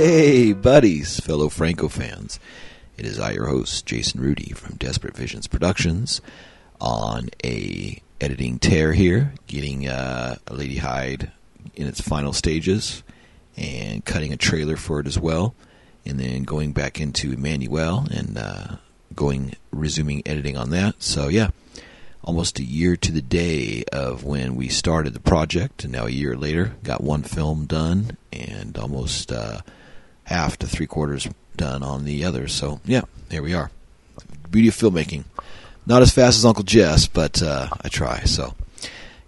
Hey, buddies, fellow Franco fans. It is I, your host, Jason Rudy from Desperate Visions Productions, on a editing tear here, getting uh, Lady Hyde in its final stages, and cutting a trailer for it as well, and then going back into Emmanuel and uh, going resuming editing on that. So yeah, almost a year to the day of when we started the project, and now a year later, got one film done and almost uh, half to three quarters done on the other. So yeah, here we are. Beauty of filmmaking. Not as fast as Uncle Jess, but uh, I try. So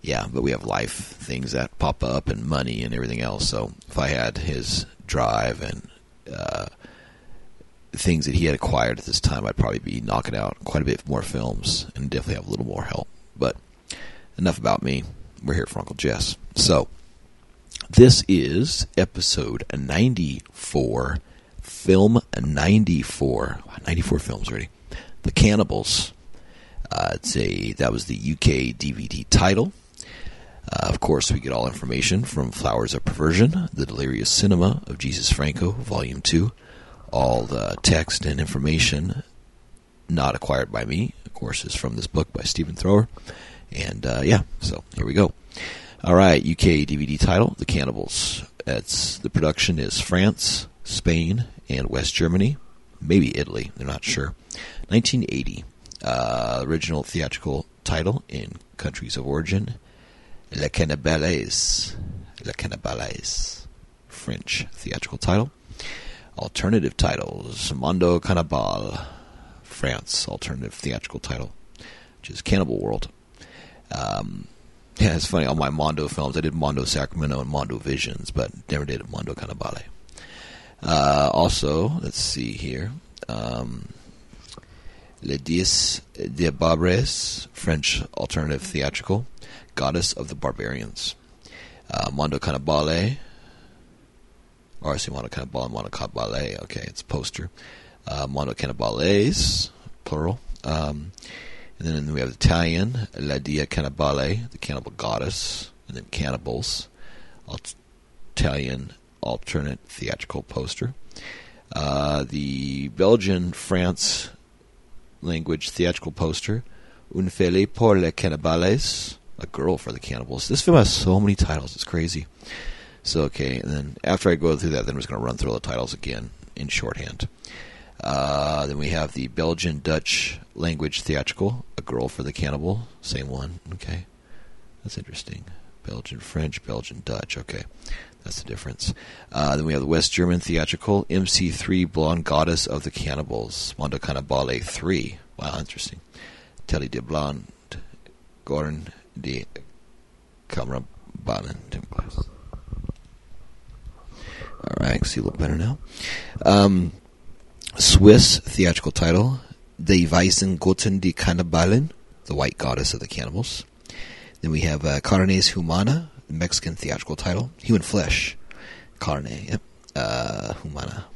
yeah, but we have life things that pop up and money and everything else. So if I had his drive and uh, things that he had acquired at this time, I'd probably be knocking out quite a bit more films and definitely have a little more help. But enough about me. We're here for Uncle Jess. So this is episode 94, film 94. 94 films already. The Cannibals. Uh, it's a that was the UK DVD title. Uh, of course, we get all information from Flowers of Perversion, The Delirious Cinema of Jesus Franco, Volume 2. All the text and information not acquired by me, of course, is from this book by Stephen Thrower. And uh, yeah, so here we go. All right, UK DVD title, The Cannibals. The production is France, Spain, and West Germany, maybe Italy. They're not sure. 1980. Uh, original theatrical title in countries of origin: Les Cannibales. Les Cannibales. French theatrical title. Alternative titles: Mondo Cannibal. France alternative theatrical title, which is Cannibal World. Um, yeah, it's funny. All my Mondo films, I did Mondo Sacramento and Mondo Visions, but never did Mondo Cannibale. Uh, also, let's see here. Um, Les Dix de Barbres, French alternative theatrical, Goddess of the Barbarians. Uh, Mondo Cannibale, or I say Mondo Cannibale, Mondo Cannibale, okay, it's poster. Uh, Mondo Cannibales, plural. Um, and then we have Italian, La Dia Cannibale, the cannibal goddess, and then Cannibals, Italian alternate theatrical poster. Uh, the Belgian France language theatrical poster, Un fille pour les cannibales, a girl for the cannibals. This film has so many titles, it's crazy. So, okay, and then after I go through that, then I'm just going to run through all the titles again in shorthand. Uh, then we have the Belgian Dutch language theatrical, A Girl for the Cannibal, same one. Okay, that's interesting. Belgian French, Belgian Dutch. Okay, that's the difference. Uh, then we have the West German theatrical, MC3 Blonde Goddess of the Cannibals, Mondo Cannibale 3. Wow, interesting. Telly de Blonde, Gorn de Camera Bannen. All right, see a little better now. Um, Swiss theatrical title, Die Weißen Göttin die Kannibalen, the White Goddess of the Cannibals. Then we have uh, Carnes Humana, the Mexican theatrical title, Human Flesh, Carne, yep, uh, Humana.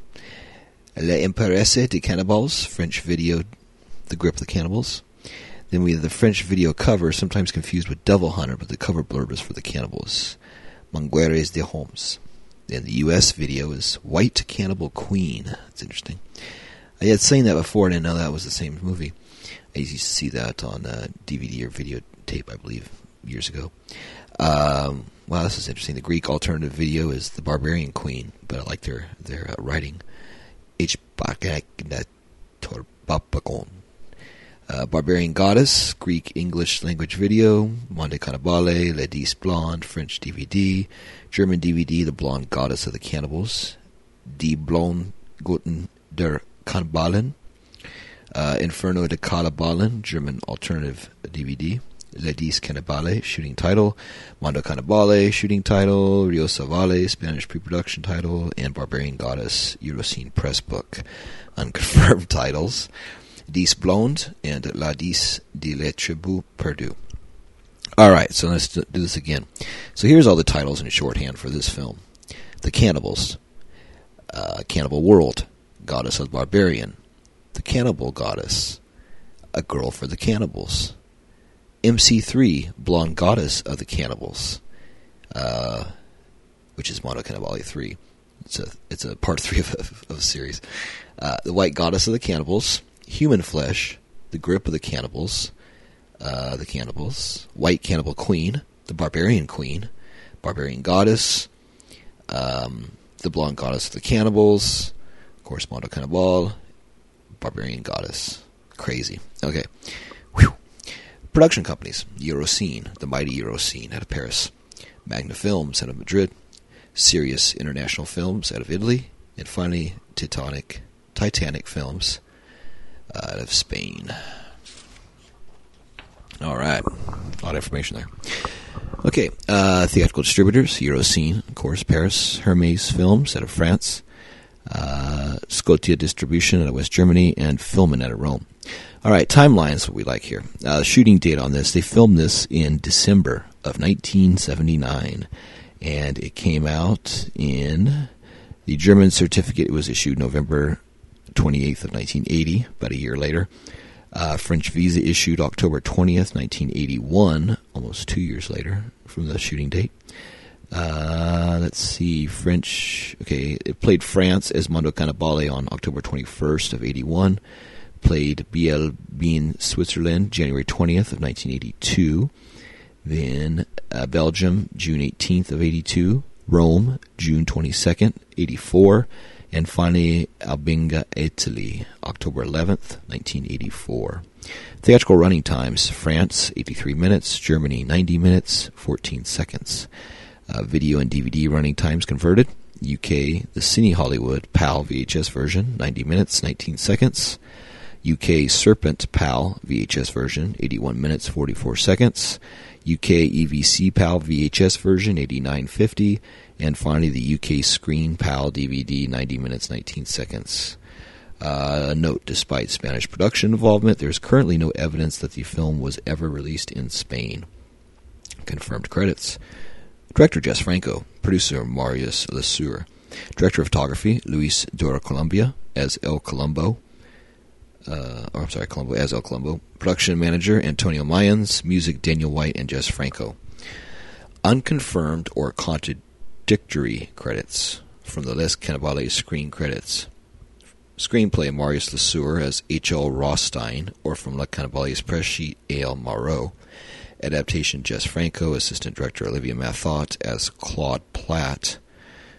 Le Impresse de Cannibals, French video, The Grip of the Cannibals. Then we have the French video cover, sometimes confused with Devil Hunter, but the cover blurb is for the Cannibals. Mangueres de Holmes. Then the U.S. video is White Cannibal Queen. It's interesting. I had seen that before. And I didn't know that was the same movie. I used to see that on uh, DVD or videotape, I believe, years ago. Um, wow, this is interesting. The Greek alternative video is The Barbarian Queen, but I like their their uh, writing. H. Uh, Barbarian Goddess, Greek English language video, Monte Cannibale, Le Dix Blonde, French DVD, German DVD, The Blonde Goddess of the Cannibals, Die Blonde Göttin der Kannibalen, uh, Inferno de Kannibalen, German alternative DVD, Le Dix Cannibale, shooting title, Mondo Cannibale, shooting title, Rio Savale, Spanish pre-production title, and Barbarian Goddess, Eurocine press book, unconfirmed titles. Dix Blonde and La Dis de la Tribu Perdue. All right, so let's do this again. So here's all the titles in shorthand for this film: The Cannibals, uh, Cannibal World, Goddess of Barbarian, The Cannibal Goddess, A Girl for the Cannibals, MC3, Blonde Goddess of the Cannibals, uh, which is Mondo Cannibale 3, It's a it's a part three of, of, of a series. Uh, the White Goddess of the Cannibals, Human Flesh, The Grip of the Cannibals, uh, the Cannibals, White Cannibal Queen, the Barbarian Queen, Barbarian Goddess, um, the Blonde Goddess of the Cannibals, Mondo Cannibal, Barbarian Goddess. Crazy. Okay. Whew. Production companies Eurocine, the mighty Eurocine out of Paris, Magna Films out of Madrid, Sirius International Films out of Italy, and finally Titanic, Titanic Films out of Spain. All right, a lot of information there. Okay, uh, theatrical distributors: Eurocine, of course, Paris, Hermes Films out of France, uh, Scotia Distribution out of West Germany, and Filmin out of Rome. All right, timelines. What we like here. Uh, shooting date on this: they filmed this in December of 1979, and it came out in the German certificate. It was issued November 28th of 1980, about a year later. Uh, French visa issued October 20th, 1981, almost two years later from the shooting date. Uh, let's see, French. Okay, it played France as Mondo Cannibale on October 21st of 81. Played BL Bean Switzerland January 20th of 1982. Then uh, Belgium June 18th of 82. Rome June 22nd, 84 and finally Albinga, Italy, October 11th, 1984. Theatrical running times France, 83 minutes, Germany, 90 minutes, 14 seconds. Uh, video and DVD running times converted UK, the Cine Hollywood PAL VHS version, 90 minutes, 19 seconds. UK Serpent PAL VHS version, 81 minutes, 44 seconds. UK EVC PAL VHS version, 89.50 and finally the UK Screen PAL DVD, 90 minutes 19 seconds. Uh, note: Despite Spanish production involvement, there is currently no evidence that the film was ever released in Spain. Confirmed credits: Director Jess Franco, producer Marius Lesueur, director of photography Luis Dora Colombia as El Colombo. Uh, or I'm sorry, Colombo as El Colombo. Production manager Antonio Mayans, music Daniel White and Jess Franco. Unconfirmed or contradictory contradictory credits from the Les Cannibales screen credits. Screenplay Marius Lesueur as H.L. Rothstein, or from Le Cannibales press sheet A.L. Marot. Adaptation Jess Franco, Assistant Director Olivier Mathot as Claude Platt.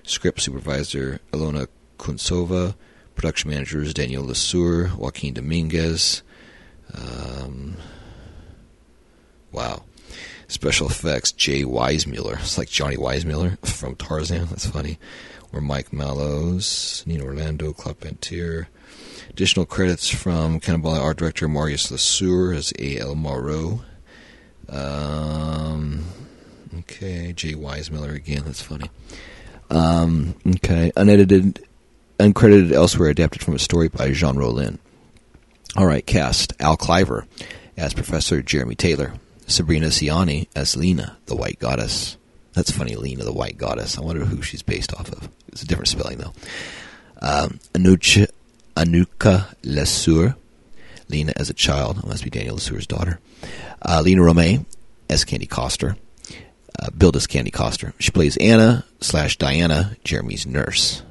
Script Supervisor Ilona Kunsova. Production Managers Daniel Lesueur, Joaquin Dominguez. Um, wow. Special effects, Jay Weissmuller. It's like Johnny Weissmuller from Tarzan. That's funny. Or Mike Mallows, Nino Orlando, Claude Pentier. Additional credits from Cannonball art director Marius Lesueur as A.L. Marot. Um, okay, Jay Weissmuller again. That's funny. Um, okay, unedited, uncredited elsewhere, adapted from a story by Jean Rollin. All right, cast Al Cliver as Professor Jeremy Taylor. Sabrina Siani as Lena, the White Goddess. That's funny, Lena, the White Goddess. I wonder who she's based off of. It's a different spelling, though. Um, Anucha, Anuka Lesueur, Lena as a child. Must be Daniel Lesueur's daughter. Uh, Lina Romay as Candy Coster. Uh, billed as Candy Coster. She plays Anna slash Diana, Jeremy's nurse.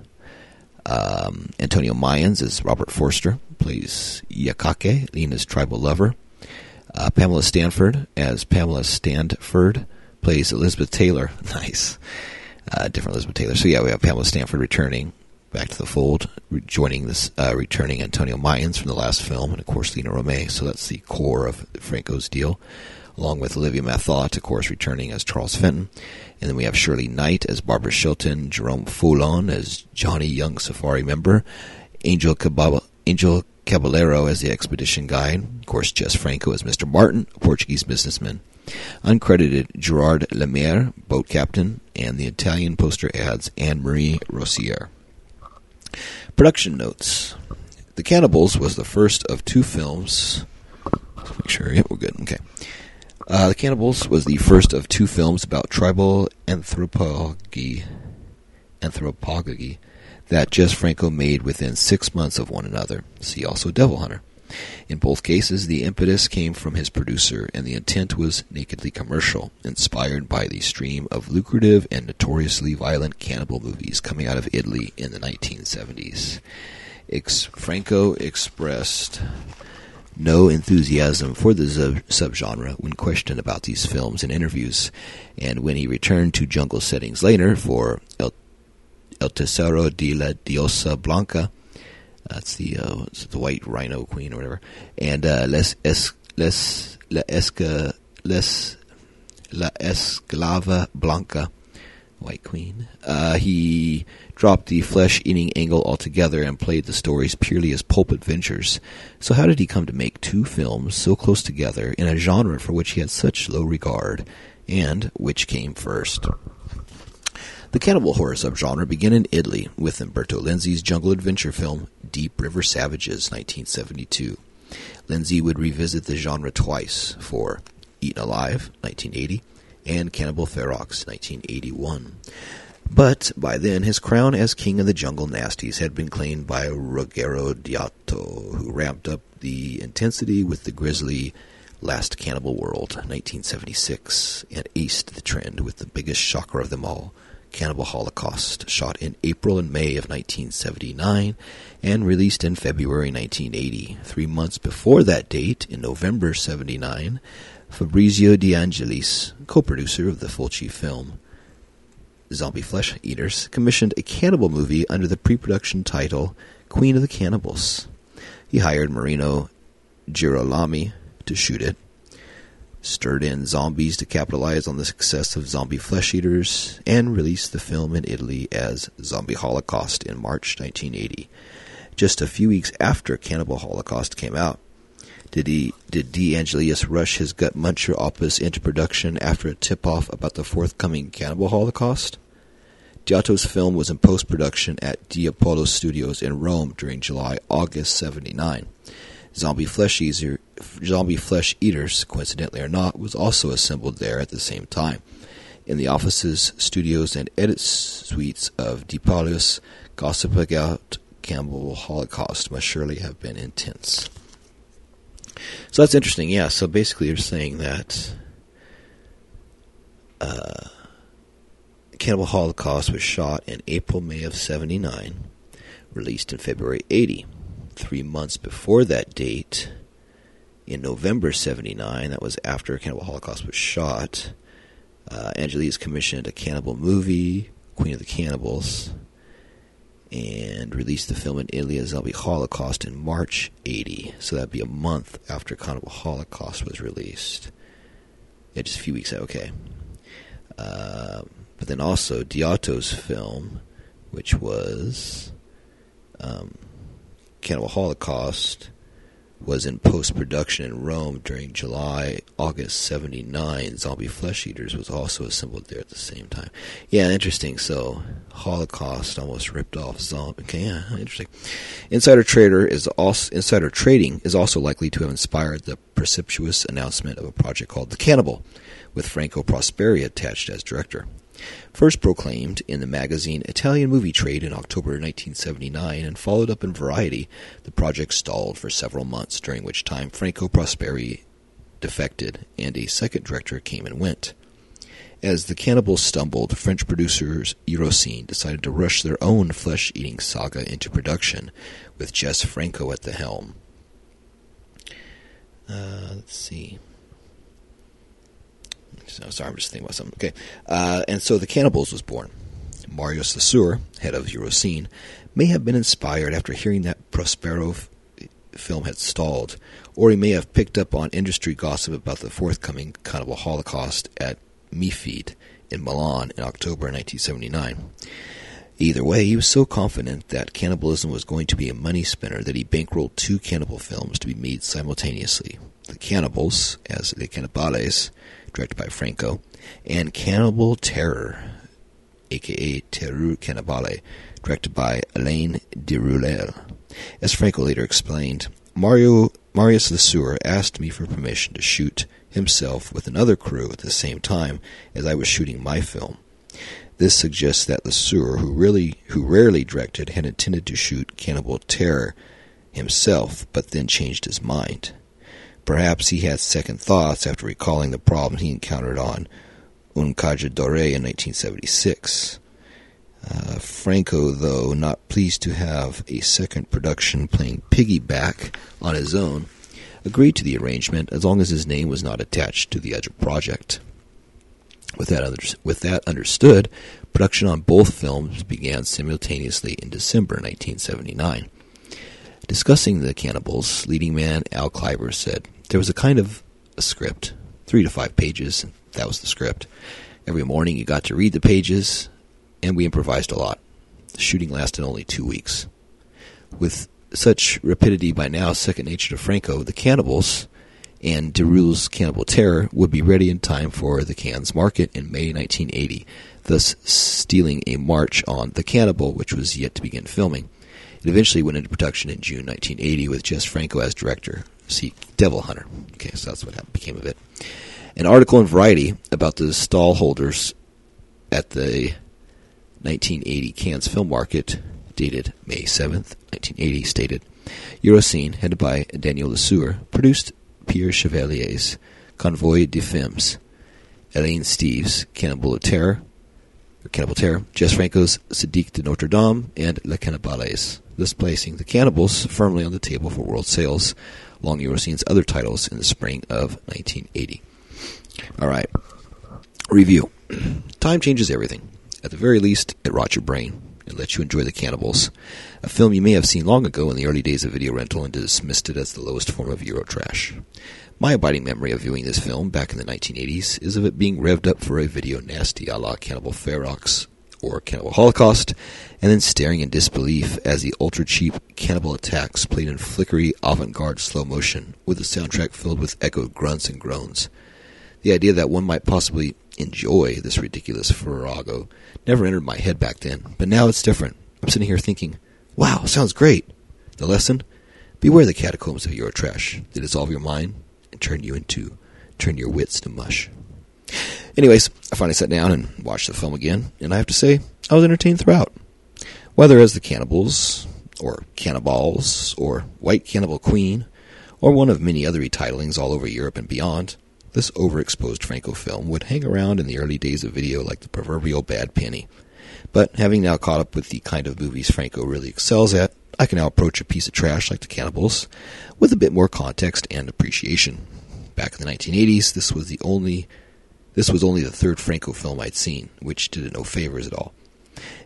Um, Antonio Mayans as Robert Forster, plays Yakake, Lena's tribal lover. Uh, Pamela Stanford as Pamela Stanford plays Elizabeth Taylor. nice. Uh, different Elizabeth Taylor. So yeah, we have Pamela Stanford returning back to the fold, joining this uh, returning Antonio Mayans from the last film, and of course Lina Romay. So that's the core of Franco's deal, along with Olivier Mathot, of course, returning as Charles Fenton, and then we have Shirley Knight as Barbara Shilton, Jerome Foulon as Johnny Young Safari member, Angel Cababa, Angel Caballero as the expedition guide, of course, Jess Franco as Mr. Martin, a Portuguese businessman. Uncredited Gerard Lemaire, boat captain, and the Italian poster ads Anne Marie Rossier. Production notes The Cannibals was the first of two films. Make sure, yeah, we're good. Okay. Uh, the Cannibals was the first of two films about tribal anthropology. Anthropology that Jess Franco made within six months of one another. See also Devil Hunter. In both cases, the impetus came from his producer, and the intent was nakedly commercial, inspired by the stream of lucrative and notoriously violent cannibal movies coming out of Italy in the 1970s. Ex- Franco expressed no enthusiasm for the subgenre when questioned about these films in interviews, and when he returned to jungle settings later for El, El Tesoro de la Diosa Blanca, that's the uh, the white rhino queen or whatever, and uh, Les es, Les La Esca Les La Esclava Blanca, white queen. Uh, he dropped the flesh eating angle altogether and played the stories purely as pulp adventures. So, how did he come to make two films so close together in a genre for which he had such low regard? And which came first? The cannibal horror subgenre began in Italy with Umberto Lenzi's jungle adventure film Deep River Savages, 1972. Lenzi would revisit the genre twice for Eaten Alive, 1980, and Cannibal Ferox, 1981. But by then, his crown as king of the jungle nasties had been claimed by Ruggero Deodato, who ramped up the intensity with the grisly Last Cannibal World, 1976, and aced the trend with the biggest shocker of them all, Cannibal Holocaust, shot in April and May of 1979 and released in February 1980. Three months before that date, in November 79, Fabrizio De Angelis, co-producer of the Fulci film Zombie Flesh Eaters, commissioned a cannibal movie under the pre-production title Queen of the Cannibals. He hired Marino Girolami to shoot it, stirred in zombies to capitalize on the success of Zombie Flesh Eaters, and released the film in Italy as Zombie Holocaust in March 1980. Just a few weeks after Cannibal Holocaust came out, did he did De Angelis rush his gut muncher opus into production after a tip-off about the forthcoming Cannibal Holocaust? Deodato's film was in post-production at Diapolo Studios in Rome during July-August 79. Zombie Flesh Eater, Zombie Flesh Eaters, coincidentally or not, was also assembled there at the same time. In the offices, studios, and edit suites of DePaulo's gossip about Cannibal Holocaust must surely have been intense. So that's interesting, yeah. So basically, you're saying that uh, Cannibal Holocaust was shot in April, May of 79, released in February 80 three months before that date, in November 79, that was after Cannibal Holocaust was shot, uh, Angelis commissioned a cannibal movie, Queen of the Cannibals, and released the film in Italy as Zombie Holocaust in March 80. So that'd be a month after Cannibal Holocaust was released. Yeah, just a few weeks okay. Uh, but then also Deodato's film, which was um, Cannibal Holocaust was in post production in Rome during July, August 79. Zombie Flesh Eaters was also assembled there at the same time. Yeah, interesting. So, Holocaust almost ripped off Zombie. Okay, yeah, interesting. Insider Trader is also Insider Trading is also likely to have inspired the precipitous announcement of a project called The Cannibal, with Franco Prosperi attached as director. First proclaimed in the magazine Italian Movie Trade in October 1979 and followed up in Variety, the project stalled for several months, during which time Franco Prosperi defected and a second director came and went. As the cannibals stumbled, French producers Eurocine decided to rush their own flesh eating saga into production, with Jess Franco at the helm. Uh, let's see. So, sorry, I'm just thinking about something. Okay. Uh, and so the Cannibals was born. Marius Lesueur, head of Eurocine, may have been inspired after hearing that Prospero f- film had stalled, or he may have picked up on industry gossip about the forthcoming Cannibal Holocaust at MIFED in Milan in October 1979. Either way, he was so confident that cannibalism was going to be a money spinner that he bankrolled two cannibal films to be made simultaneously. The Cannibals, as the Cannibales, directed by Franco, and Cannibal Terror, aka Terror Cannibale, directed by Alain Deruelle. As Franco later explained, Mario Marius Lesueur asked me for permission to shoot himself with another crew at the same time as I was shooting my film. This suggests that Lesueur, who really who rarely directed, had intended to shoot Cannibal Terror himself, but then changed his mind. Perhaps he had second thoughts after recalling the problem he encountered on Un Cacciatore in 1976. Uh, Franco, though not pleased to have a second production playing piggyback on his own, agreed to the arrangement as long as his name was not attached to the other project. With that, under, with that understood, production on both films began simultaneously in December 1979. Discussing the cannibals, leading man Al Cliver said, There was a kind of a script, three to five pages, and that was the script. Every morning you got to read the pages, and we improvised a lot. The shooting lasted only two weeks. With such rapidity by now second nature to Franco, the cannibals and Deruelle's Cannibal Terror would be ready in time for the Cannes market in May 1980, thus stealing a march on The Cannibal, which was yet to begin filming. It eventually went into production in June 1980 with Jess Franco as director. See, Devil Hunter. Okay, so that's what became of it. An article in Variety about the stall holders at the 1980 Cannes Film Market, dated May 7th, 1980, stated Eurocine, headed by Daniel Lesueur, produced Pierre Chevalier's Convoy de Femmes, Elaine Steves' Cannibal of Terror, Cannibal Terror, Jess Franco's Sadique de Notre Dame, and Le Cannibales, thus placing the Cannibals firmly on the table for world sales, along Eurocine's other titles in the spring of 1980. All right, review. Time changes everything. At the very least, it rots your brain and lets you enjoy The Cannibals, a film you may have seen long ago in the early days of video rental and dismissed it as the lowest form of Eurotrash. My abiding memory of viewing this film back in the 1980s is of it being revved up for a video nasty a la Cannibal Ferox or Cannibal Holocaust, and then staring in disbelief as the ultra cheap cannibal attacks played in flickery avant garde slow motion, with the soundtrack filled with echoed grunts and groans. The idea that one might possibly enjoy this ridiculous farrago never entered my head back then, but now it's different. I'm sitting here thinking, wow, sounds great. The lesson? Beware the catacombs of Eurotrash. They dissolve your mind and turn you into, turn your wits to mush. Anyways, I finally sat down and watched the film again, and I have to say, I was entertained throughout. Whether as the cannibals, or cannibals, or White Cannibal Queen, or one of many other retitlings all over Europe and beyond, this overexposed Franco film would hang around in the early days of video like the proverbial bad penny. But having now caught up with the kind of movies Franco really excels at, I can now approach a piece of trash like The Cannibals with a bit more context and appreciation. Back in the 1980s, this was the only this was only the third Franco film I'd seen, which did it no favors at all.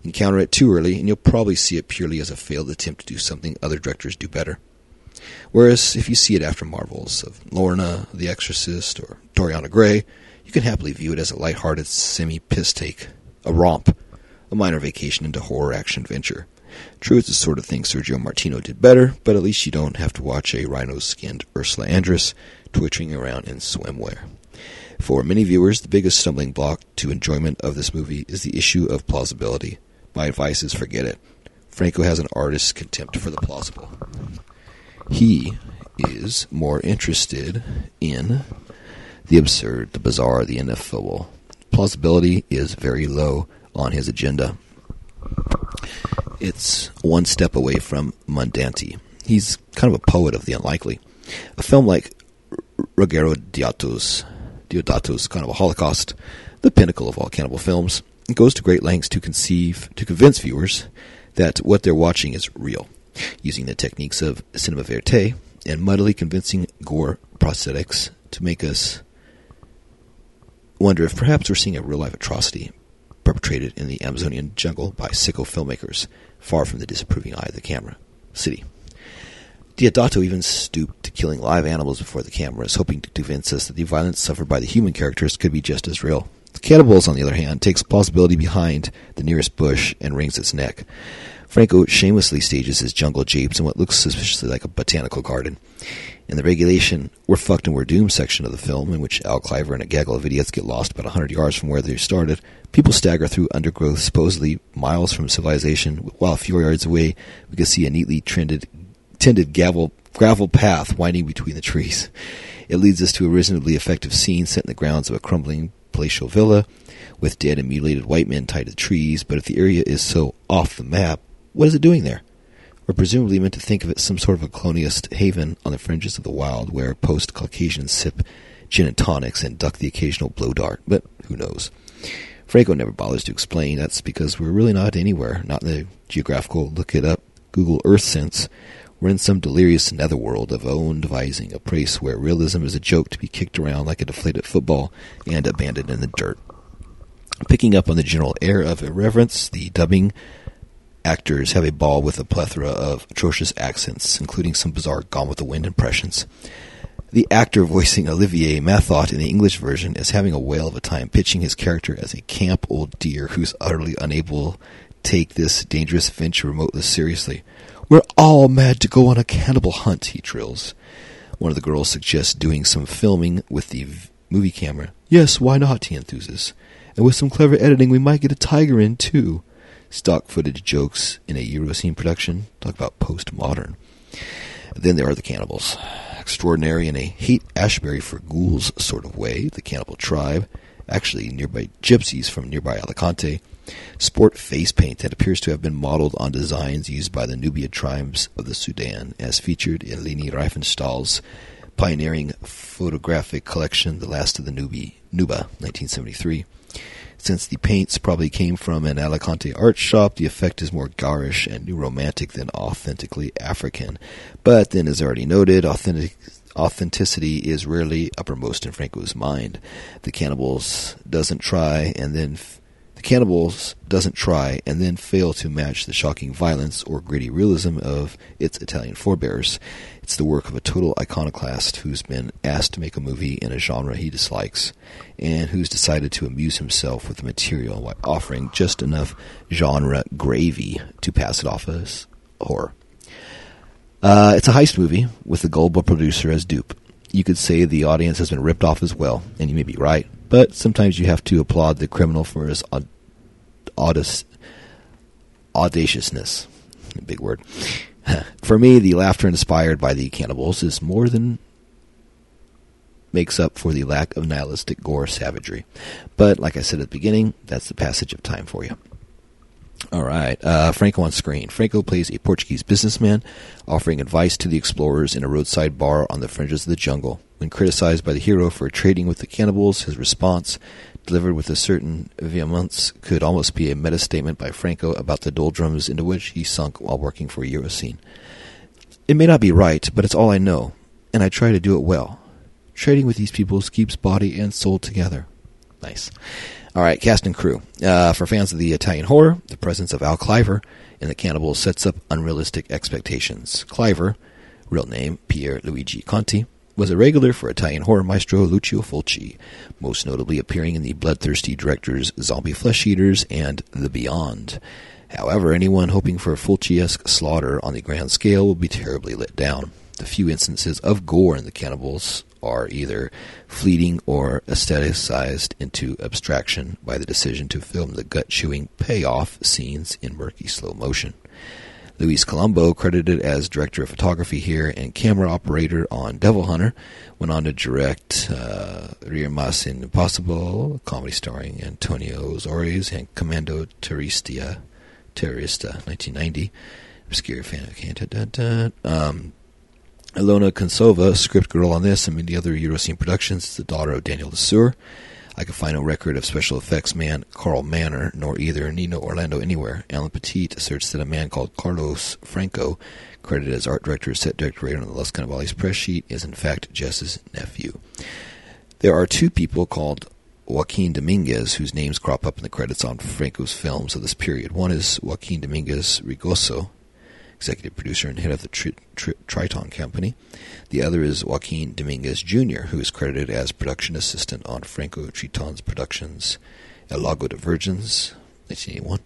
Encounter it too early, and you'll probably see it purely as a failed attempt to do something other directors do better. Whereas if you see it after marvels of Lorna, The Exorcist, or Doriana Gray, you can happily view it as a light-hearted semi-piss take, a romp, a minor vacation into horror action adventure. True, it's the sort of thing Sergio Martino did better, but at least you don't have to watch a rhino-skinned Ursula Andress twitching around in swimwear. For many viewers, the biggest stumbling block to enjoyment of this movie is the issue of plausibility. My advice is forget it. Franco has an artist's contempt for the plausible. He is more interested in the absurd, the bizarre, the ineffable. Plausibility is very low on his agenda. It's one step away from mundanity. He's kind of a poet of the unlikely. A film like Ruggero Deodato's, Of a Holocaust, the pinnacle of all cannibal films, goes to great lengths to conceive, to convince viewers that what they're watching is real using the techniques of cinema verite and muddily convincing gore prosthetics to make us wonder if perhaps we're seeing a real life atrocity perpetrated in the Amazonian jungle by sicko filmmakers, far from the disapproving eye of the camera. City. Deodato even stooped to killing live animals before the cameras, hoping to convince us that the violence suffered by the human characters could be just as real. The Cannibals, on the other hand, takes plausibility behind the nearest bush and wrings its neck. Franco shamelessly stages his jungle japes in what looks suspiciously like a botanical garden. In the regulation We're Fucked and We're Doomed section of the film, in which Al Cliver and a gaggle of idiots get lost about a hundred yards from where they started, people stagger through undergrowth supposedly miles from civilization, while a few yards away we can see a neatly trended, tended gavel, gravel path winding between the trees. It leads us to a reasonably effective scene set in the grounds of a crumbling palatial villa, with dead and mutilated white men tied to trees, but if the area is so off the map, what is it doing there? We're presumably meant to think of it some sort of a colonialist haven on the fringes of the wild where post Caucasians sip gin and tonics and duck the occasional blow dart, but who knows? Franco never bothers to explain. That's because we're really not anywhere, not in the geographical look it up Google Earth sense. We're in some delirious netherworld of own devising, a place where realism is a joke to be kicked around like a deflated football and abandoned in the dirt. Picking up on the general air of irreverence, the dubbing actors have a ball with a plethora of atrocious accents, including some bizarre Gone with the Wind impressions. The actor voicing Olivier Mathot in the English version is having a whale of a time pitching his character as a camp old deer who's utterly unable to take this dangerous venture remotely seriously. We're all mad to go on a cannibal hunt, he trills. One of the girls suggests doing some filming with the movie camera. Yes, why not, he enthuses. And with some clever editing, we might get a tiger in, too. Stock footage jokes in a Eurocine production. Talk about postmodern. Then there are the cannibals. Extraordinary in a hate Ashbury for ghouls sort of way, the cannibal tribe, actually nearby gypsies from nearby Alicante, sport face paint that appears to have been modeled on designs used by the Nubia tribes of the Sudan, as featured in Leni Riefenstahl's pioneering photographic collection, The Last of the Nubi, Nuba, 1973. Since the paints probably came from an Alicante art shop, the effect is more garish and new romantic than authentically African. But then, as already noted, authentic, authenticity is rarely uppermost in Franco's mind. The Cannibals doesn't try and then. The Cannibals doesn't try and then fail to match the shocking violence or gritty realism of its Italian forebears. It's the work of a total iconoclast who's been asked to make a movie in a genre he dislikes, and who's decided to amuse himself with the material while offering just enough genre gravy to pass it off as horror. Uh, it's a heist movie with the gullible producer as dupe. You could say the audience has been ripped off as well, and you may be right but sometimes you have to applaud the criminal for his audacious, audaciousness. Big word. for me, the laughter inspired by the cannibals is more than makes up for the lack of nihilistic gore savagery. But like I said at the beginning, that's the passage of time for you. All right, uh, Franco on screen. Franco plays a Portuguese businessman offering advice to the explorers in a roadside bar on the fringes of the jungle. When criticized by the hero for trading with the cannibals, his response, delivered with a certain vehemence, could almost be a meta statement by Franco about the doldrums into which he sunk while working for Eurocine. It may not be right, but it's all I know, and I try to do it well. Trading with these people keeps body and soul together. Nice. All right, cast and crew. Uh, for fans of the Italian horror, the presence of Al Cliver in The Cannibals sets up unrealistic expectations. Cliver, real name Pier Luigi Conti, was a regular for Italian horror maestro Lucio Fulci, most notably appearing in the bloodthirsty directors Zombie Flesh Eaters and The Beyond. However, anyone hoping for a Fulci-esque slaughter on the grand scale will be terribly let down. The few instances of gore in The Cannibals are either fleeting or aestheticized into abstraction by the decision to film the gut chewing payoff scenes in murky slow motion. Luis Colombo, credited as director of photography here and camera operator on Devil Hunter, went on to direct uh, Rear Mas Impossible, comedy starring Antonio Ozores, and Commando Terrorista, Terrorista, 1990. Obscure fan of Canada. Um, Ilona Konsova, script girl on this and many other Eurocine productions, is the daughter of Daniel Lesueur. I could find no record of special effects man Carl Manner, nor either Nino Orlando anywhere. Alan Petit asserts that a man called Carlos Franco, credited as art director, set director on the Los Cannibales press sheet, is in fact Jess's nephew. There are two people called Joaquin Dominguez, whose names crop up in the credits on Franco's films of this period. One is Joaquin Dominguez Rigoso, executive producer and head of the Tri- Tri- Triton Company. The other is Joaquin Dominguez Jr., who is credited as production assistant on Franco Triton's productions El Lago de Virgins, 1981.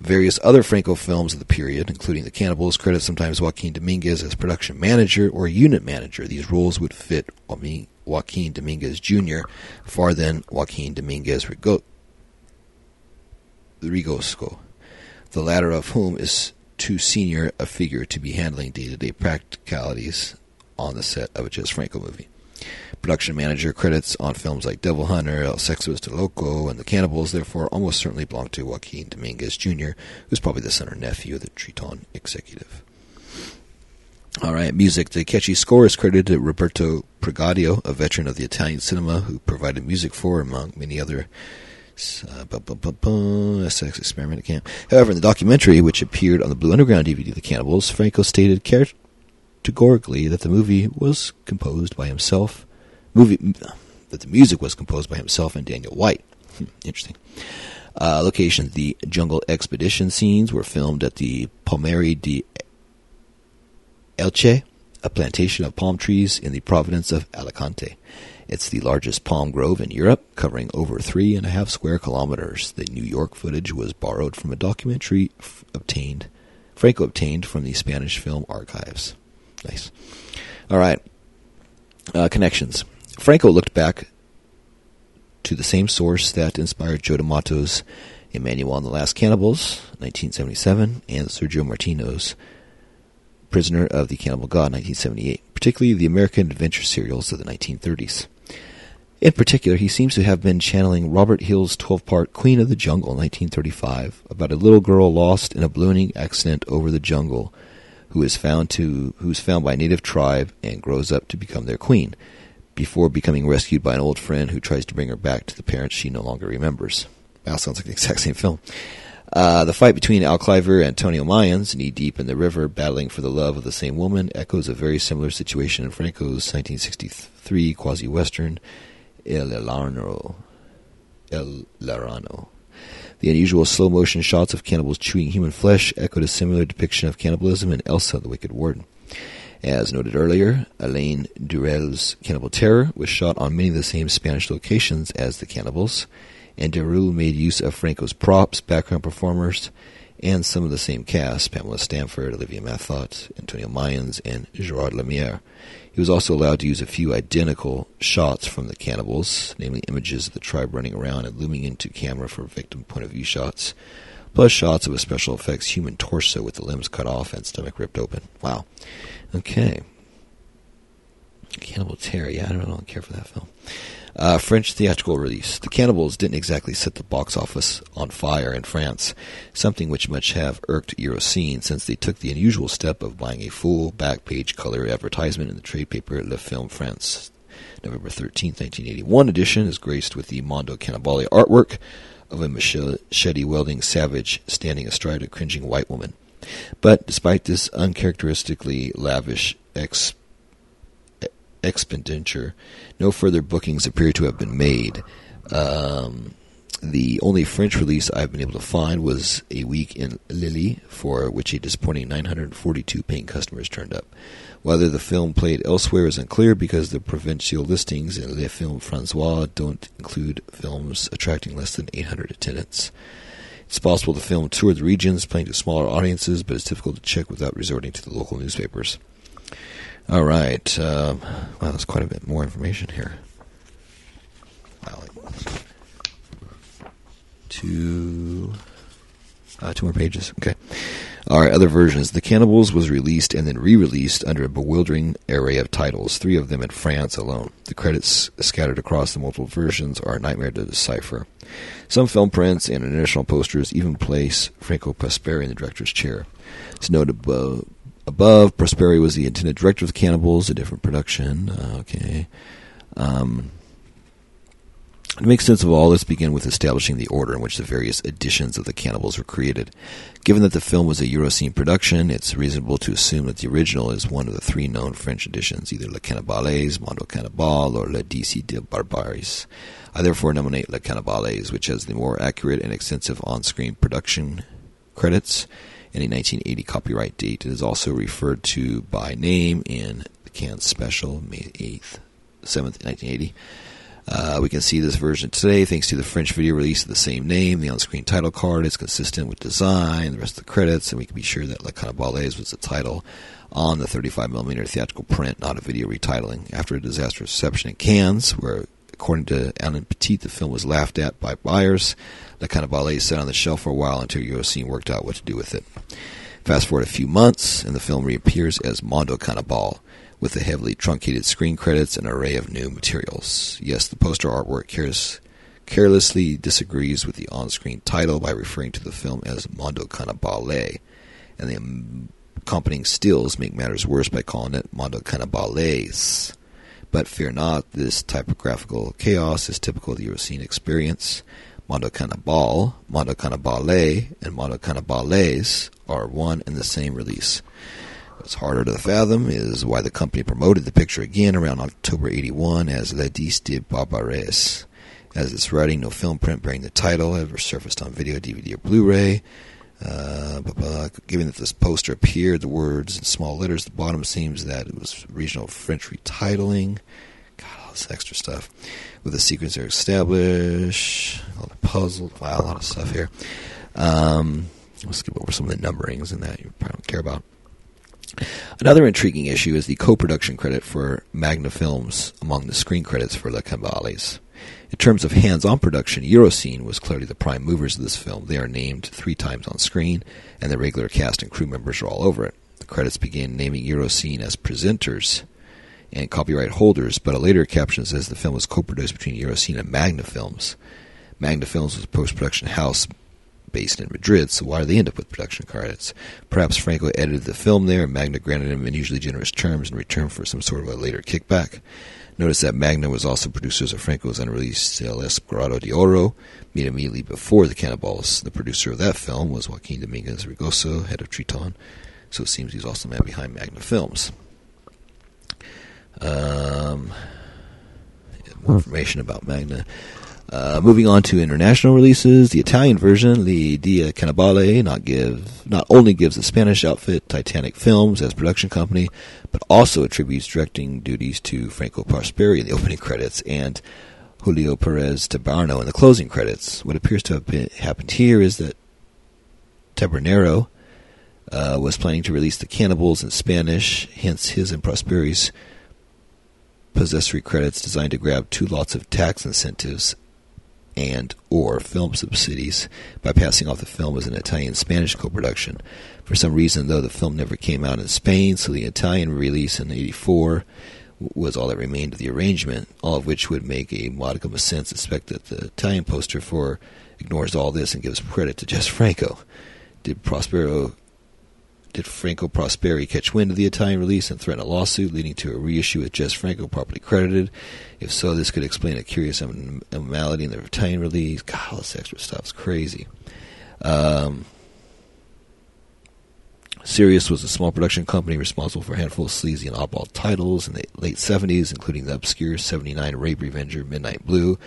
Various other Franco films of the period, including The Cannibals, credit sometimes Joaquin Dominguez as production manager or unit manager. These roles would fit Joaquin Dominguez Jr. far than Joaquin Dominguez Rigo- Rigosco, the latter of whom is too senior a figure to be handling day to day practicalities on the set of a Jess Franco movie. Production manager credits on films like Devil Hunter, El Sexo Está Loco, and The Cannibals therefore almost certainly belong to Joaquin Dominguez Jr., who's probably the son or nephew of the Triton executive. All right, music. The catchy score is credited to Roberto Pregadio, a veteran of the Italian cinema who provided music for, among many other uh, SS Experiment Camp. However, in the documentary, which appeared on the Blue Underground DVD, The Cannibals, Franco stated categorically that the movie was composed by himself. Movie that the music was composed by himself and Daniel White. Hmm, interesting. Uh, location: The jungle expedition scenes were filmed at the Palmeral de Elche, a plantation of palm trees in the province of Alicante. It's the largest palm grove in Europe, covering over three and a half square kilometers. The New York footage was borrowed from a documentary f- obtained, Franco obtained from the Spanish film archives. Nice. All right. Uh, connections. Franco looked back to the same source that inspired Joe D'Amato's Emmanuel and the Last Cannibals, 1977, and Sergio Martino's Prisoner of the Cannibal God, 1978, particularly the American adventure serials of the 1930s. In particular, he seems to have been channeling Robert Hill's 12 part Queen of the Jungle, 1935, about a little girl lost in a ballooning accident over the jungle who is found to who is found by a native tribe and grows up to become their queen, before becoming rescued by an old friend who tries to bring her back to the parents she no longer remembers. That sounds like the exact same film. Uh, the fight between Al Cliver and Antonio Mayans, knee deep in the river, battling for the love of the same woman, echoes a very similar situation in Franco's 1963 quasi western El Llano. El Llano. The unusual slow motion shots of cannibals chewing human flesh echoed a similar depiction of cannibalism in Ilsa, the Wicked Warden. As noted earlier, Alain Deruelle's Cannibal Terror was shot on many of the same Spanish locations as the cannibals and Deruelle made use of Franco's props, background performers, and some of the same cast Pamela Stanford, Olivier Mathot, Antonio Mayans, and Gerard Lemire. He was also allowed to use a few identical shots from the cannibals, namely images of the tribe running around and looming into camera for victim point of view shots, plus shots of a special effects human torso with the limbs cut off and stomach ripped open. Wow. Okay. Cannibal Terror. Yeah, I don't, I don't care for that film. Uh, French theatrical release. The Cannibals didn't exactly set the box office on fire in France, something which much have irked Eurocine since they took the unusual step of buying a full back page color advertisement in the trade paper Le Film France. November 13, 1981 edition is graced with the Mondo Cannibale artwork of a machete wielding savage standing astride a cringing white woman. But despite this uncharacteristically lavish ex- expenditure, no further bookings appear to have been made. Um, the only French release I've been able to find was a week in Lille, for which a disappointing 942 paying customers turned up. Whether the film played elsewhere is unclear because the provincial listings in Les Films Francois don't include films attracting less than 800 attendants. It's possible the film toured the regions, playing to smaller audiences, but it's difficult to check without resorting to the local newspapers. All right. Um, wow, there's quite a bit more information here. Wow. Two, uh, two more pages. Okay. All right, other versions. The Cannibals was released and then re-released under a bewildering array of titles, three of them in France alone. The credits scattered across the multiple versions are a nightmare to decipher. Some film prints and additional posters even place Franco Prosperi in the director's chair. It's noted above. Prosperi was the intended director of the Cannibals, a different production. Uh, okay. Um, to make sense of all, let's begin with establishing the order in which the various editions of the Cannibals were created. Given that the film was a Eurocine production, it's reasonable to assume that the original is one of the three known French editions, either Le Cannibales, Mondo Cannibal, or Le Dix de Barbares. I therefore nominate Le Cannibales, which has the more accurate and extensive on-screen production credits and a 1980 copyright date. It is also referred to by name in the Cannes Special, May 8th, 7th, 1980. Uh, we can see this version today thanks to the French video release of the same name. The on-screen title card is consistent with design, the rest of the credits, and we can be sure that Le Cannibales was the title on the 35mm theatrical print, not a video retitling. After a disastrous reception in Cannes, where according to Alan Petit, the film was laughed at by buyers, Le Cannibales sat on the shelf for a while until Eurocine worked out what to do with it. Fast forward a few months, and the film reappears as Mondo Cannibal with the heavily truncated screen credits and array of new materials. Yes, the poster artwork cares, carelessly disagrees with the on screen title by referring to the film as Mondo Cannibale, and the accompanying stills make matters worse by calling it Mondo Cannibales. But fear not, this typographical chaos is typical of the Eurocine experience. Mondo Cannibal, Mondo Cannibale, and Mondo Cannibales are one and the same release. What's harder to fathom is why the company promoted the picture again around October 81 as Le Dis de Barbares. As it's writing, no film print bearing the title ever surfaced on video, DVD, or Blu-ray. Uh, given that this poster appeared, the words in small letters at the bottom seems that it was regional French retitling. God, all this extra stuff. With the sequence are established, all the puzzle, wow, a lot of stuff here. Um, let's skip over some of the numberings and that you probably don't care about. Another intriguing issue is the co-production credit for Magna Films among the screen credits for The Cannibales. In terms of hands-on production, Eurocine was clearly the prime movers of this film. They are named three times on screen, and the regular cast and crew members are all over it. The credits begin naming Eurocine as presenters and copyright holders, but a later caption says the film was co-produced between Eurocine and Magna Films. Magna Films was a post-production house based in Madrid, so why do they end up with production credits? Perhaps Franco edited the film there, and Magna granted him unusually generous terms in return for some sort of a later kickback. Notice that Magna was also producers of Franco's unreleased El Escarabajo de Oro, made immediately before The Cannibals. The producer of that film was Joaquin Dominguez Rigoso, head of Triton, so it seems he's also the man behind Magna Films. Um, more information about Magna. Uh, moving on to international releases, the Italian version, Le Dea Cannibale, not give not only gives the Spanish outfit Titanic Films as production company, but also attributes directing duties to Franco Prosperi in the opening credits and Julio Perez Tabernero in the closing credits. What appears to have been, happened here is that Tabernero uh, was planning to release the Cannibals in Spanish, hence his and Prosperi's possessory credits designed to grab two lots of tax incentives and or film subsidies by passing off the film as an Italian-Spanish co-production. For some reason, though, the film never came out in Spain, so the Italian release in '84 was all that remained of the arrangement, all of which would make a modicum of sense, except that the Italian poster for ignores all this and gives credit to Jess Franco. Did Prospero did Franco Prosperi catch wind of the Italian release and threaten a lawsuit leading to a reissue with Jess Franco properly credited? If so, this could explain a curious anomaly in the Italian release. God, all this extra stuff is crazy. Um, Sirius was a small production company responsible for a handful of sleazy and oddball titles in the late 70s, including the obscure 79 Rape Revenger Midnight Blue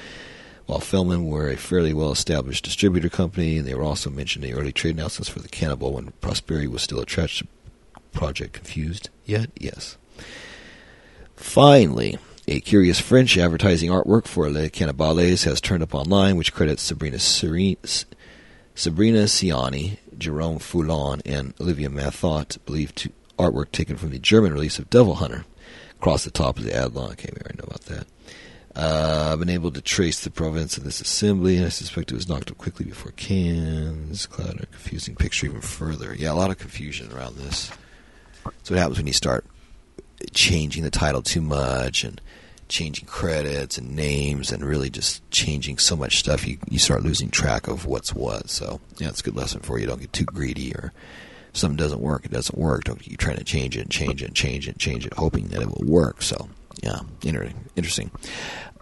while Filmin were a fairly well-established distributor company, and they were also mentioned in the early trade announcements for the Cannibal when Prosperity was still a trash project. Confused yet? Yes. Finally, a curious French advertising artwork for Les Cannibales has turned up online, which credits Sabrina, Serene, Sabrina Siani, Jerome Foulon, and Olivier Mathot, believed to artwork taken from the German release of Devil Hunter. Across the top of the ad line. Okay, we already know about that. I've been able to trace the provenance of this assembly, and I suspect it was knocked up quickly before Cannes. Cloud a confusing picture even further. Yeah, a lot of confusion around this. So what happens when you start changing the title too much and changing credits and names and really just changing so much stuff, you, you start losing track of what's what. So, yeah, it's a good lesson for you. Don't get too greedy or something doesn't work, it doesn't work. Don't keep trying to change it and change it and change it and change it, hoping that it will work. So, yeah, interesting.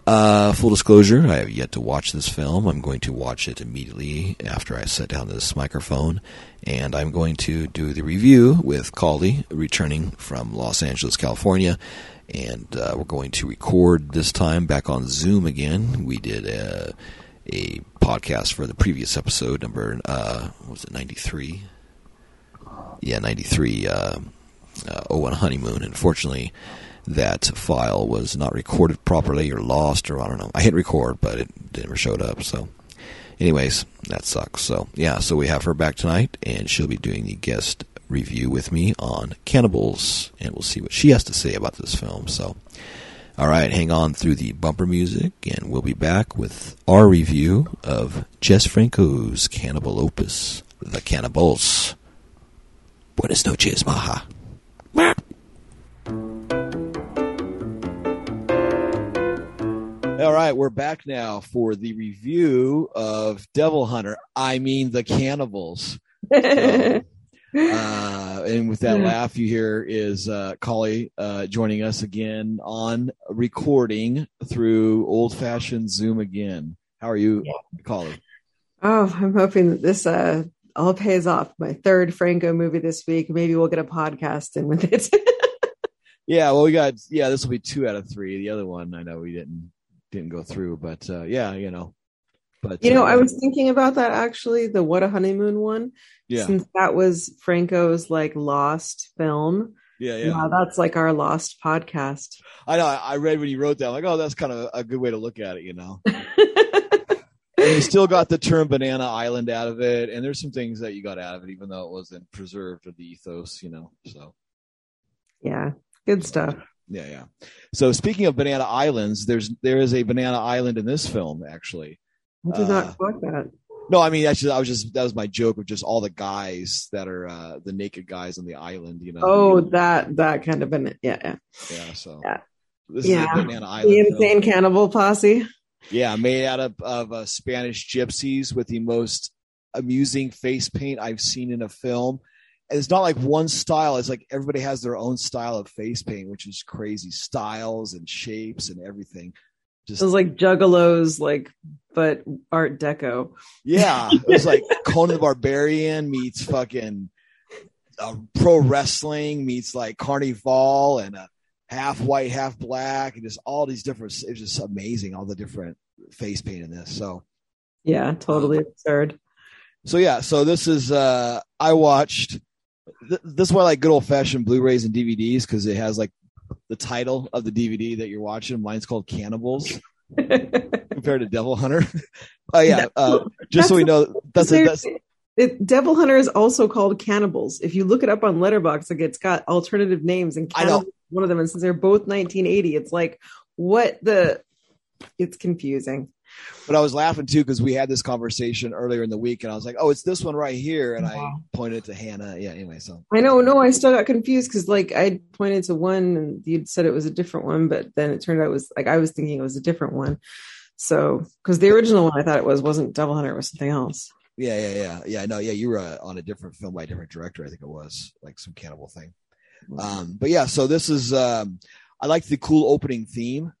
Uh, full disclosure, I have yet to watch this film. I'm going to watch it immediately after I set down this microphone, and I'm going to do the review with Kali, returning from Los Angeles, California, and uh, we're going to record this time back on Zoom again. We did a, a podcast for the previous episode, number uh, was it 93? Yeah, 93. Uh, uh, Owen Honeymoon. Unfortunately, that file was not recorded properly or lost or I don't know. I hit record, but it never showed up. So, anyways, that sucks. So, yeah, so we have her back tonight, and she'll be doing the guest review with me on Cannibals, and we'll see what she has to say about this film. So, all right, hang on through the bumper music, and we'll be back with our review of Jess Franco's Cannibal Opus, The Cannibals. Buenas noches, maha. All right, we're back now for the review of Devil Hunter. I mean, the cannibals. Uh, and with that laugh you hear is uh, Kali uh, joining us again on recording through old fashioned Zoom again. How are you, yeah. Kali? Oh, I'm hoping that this uh, all pays off. My third Franco movie this week. Maybe we'll get a podcast in with it. yeah, well, we got yeah. This will be two out of three. The other one, I know we didn't didn't go through, but uh, yeah, you know. But you know, uh, I was thinking about that actually. The What a Honeymoon one. Yeah. Since that was Franco's like lost film. Yeah, yeah. Wow, that's like our lost podcast. I know. I read when you wrote that, I'm like, oh, that's kind of a good way to look at it, you know. and you still got the term banana island out of it and there's some things that you got out of it even though it wasn't preserved or the ethos you know so yeah good stuff yeah yeah so speaking of banana islands there's there is a banana island in this film actually I did not uh, that no, I mean actually, I was just that was my joke of just all the guys that are uh, the naked guys on the island. You know. Oh, that that kind of an yeah yeah. Yeah. So. Yeah. This yeah. is Banana Island. The insane film. cannibal posse. Yeah, made out of, of uh, Spanish gypsies with the most amusing face paint I've seen in a film. It's not like one style. It's like everybody has their own style of face paint, which is crazy styles and shapes and everything. Just it was like Juggalos, like but Art Deco. Yeah, it was like Conan the Barbarian meets fucking uh, pro wrestling meets like Carnival and a half white, half black, and just all these different. It's just amazing, all the different face paint in this. So, yeah, totally um, absurd. So yeah, so this is uh I watched. Th- this is why I like good old fashioned Blu-rays and DVDs because it has like the title of the DVD that you're watching. Mine's called Cannibals. compared to Devil Hunter. Oh yeah, uh, just so we know, that's, a, that's it, Devil Hunter is also called Cannibals. If you look it up on Letterboxd, like it's got alternative names, and Cannibals one of them. And since they're both 1980, it's like what the? It's confusing. But I was laughing too because we had this conversation earlier in the week, and I was like, "Oh, it's this one right here," and I pointed to Hannah. Yeah. Anyway, so I know. No, I still got confused because like I pointed to one, and you'd said it was a different one, but then it turned out it was like I was thinking it was a different one. So because the original one I thought it was wasn't Devil Hunter, it was something else. Yeah, yeah, yeah, yeah. No, yeah, you were uh, on a different film by a different director. I think it was like some cannibal thing. Um, but yeah, so this is um, I like the cool opening theme.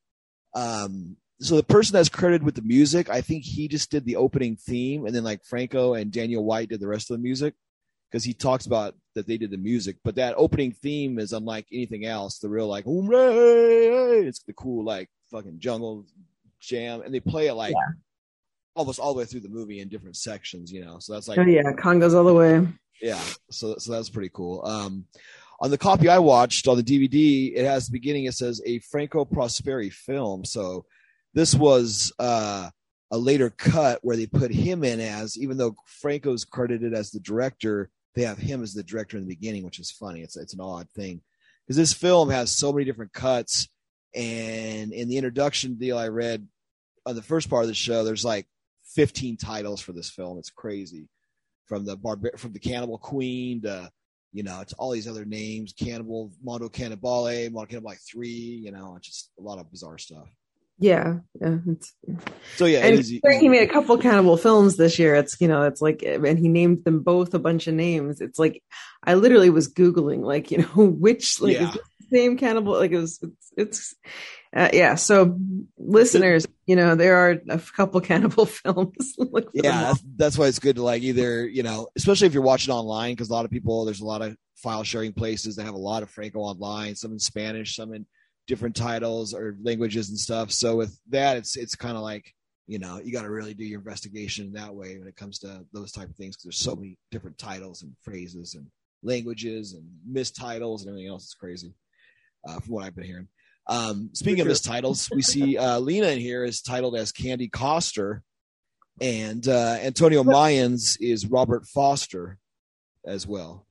Um, so the person that's credited with the music, I think he just did the opening theme, and then like Franco and Daniel White did the rest of the music because he talks about that they did the music. But that opening theme is unlike anything else. The real like, it's the cool like fucking jungle jam, and they play it like yeah. almost all the way through the movie in different sections. You know, so that's like, oh yeah, congos all the way. Yeah, so so that's pretty cool. Um, on the copy I watched on the DVD, it has the beginning. It says a Franco Prosperi film. So this was uh, a later cut where they put him in as, even though Franco's credited as the director, they have him as the director in the beginning, which is funny. It's it's an odd thing because this film has so many different cuts. And in the introduction deal I read on the first part of the show, there's like 15 titles for this film. It's crazy, from the from the Cannibal Queen to you know, it's all these other names, Cannibal, Mondo Cannibale, Mondo Cannibale 3, you know, it's just a lot of bizarre stuff. Yeah, yeah. so yeah, and he made a couple cannibal films this year. It's you know, it's like, and he named them both a bunch of names. It's like I literally was googling, like you know, which like yeah. same cannibal? Like it was, it's, it's uh, yeah. So listeners, you know, there are a couple cannibal films. yeah, that's, that's why it's good to like either you know, especially if you're watching online, because a lot of people, there's a lot of file sharing places that have a lot of Franco online, some in Spanish, some in different titles or languages and stuff. So with that, it's it's kind of like you know you got to really do your investigation that way when it comes to those type of things because there's so many different titles and phrases and languages and mistitles and everything else. It's crazy uh, from what I've been hearing. Um, speaking of mistitles, we see uh, Lina in here is titled as Candy Coster, and uh, Antonio Mayans is Robert Foster as well.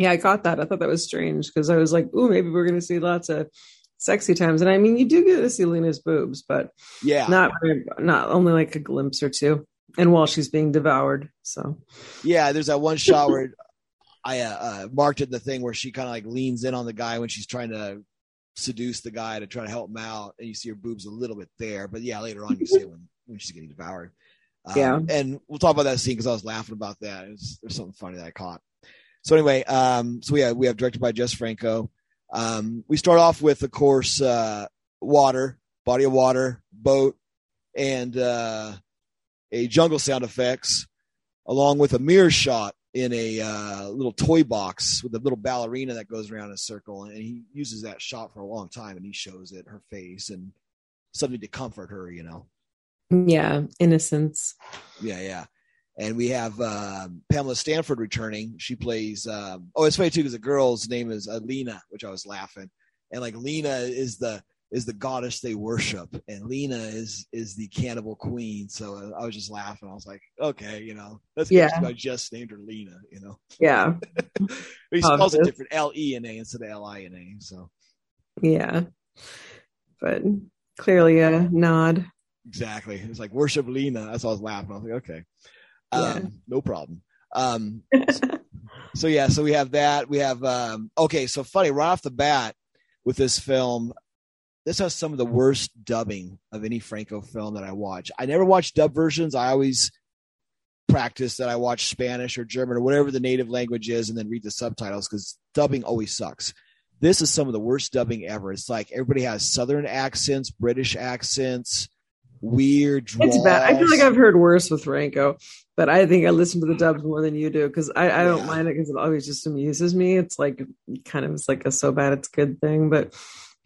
Yeah, I got that. I thought that was strange because I was like, "Ooh, maybe we're going to see lots of sexy times." And I mean, you do get to see Lina's boobs, but yeah, not not only like a glimpse or two, and while she's being devoured. So yeah, there's that one shot where I uh, uh, marked it the thing where she kind of like leans in on the guy when she's trying to seduce the guy to try to help him out, and you see her boobs a little bit there. But yeah, later on you see when when she's getting devoured. Um, yeah, and we'll talk about that scene because I was laughing about that. Was, there's something funny that I caught. So anyway, um, so we have we have directed by Jess Franco. Um, we start off with, of course, uh, water, body of water, boat, and uh, a jungle sound effects, along with a mirror shot in a uh, little toy box with a little ballerina that goes around in a circle, and he uses that shot for a long time, and he shows it her face and something to comfort her, you know. Yeah, innocence. Yeah, yeah. And we have uh, Pamela Stanford returning. She plays. Um, oh, it's funny too because the girl's name is uh, Lena, which I was laughing. And like Lena is the is the goddess they worship, and Lena is is the cannibal queen. So uh, I was just laughing. I was like, okay, you know, that's yeah. I just named her Lena. You know, yeah. he spells it different, L E N A instead of L I N A. So yeah, but clearly a nod. Exactly. It's like worship Lena. That's why I was laughing. I was like, okay, um, yeah. no problem. Um, so, so yeah, so we have that. We have um, okay. So funny right off the bat with this film, this has some of the worst dubbing of any Franco film that I watch. I never watch dub versions. I always practice that I watch Spanish or German or whatever the native language is and then read the subtitles because dubbing always sucks. This is some of the worst dubbing ever. It's like everybody has southern accents, British accents, weird draws. It's bad. I feel like I've heard worse with Franco, but I think I listen to the dubs more than you do because I, I, don't mind it because it always just amuses me. It's like kind of it's like a so bad it's good thing, but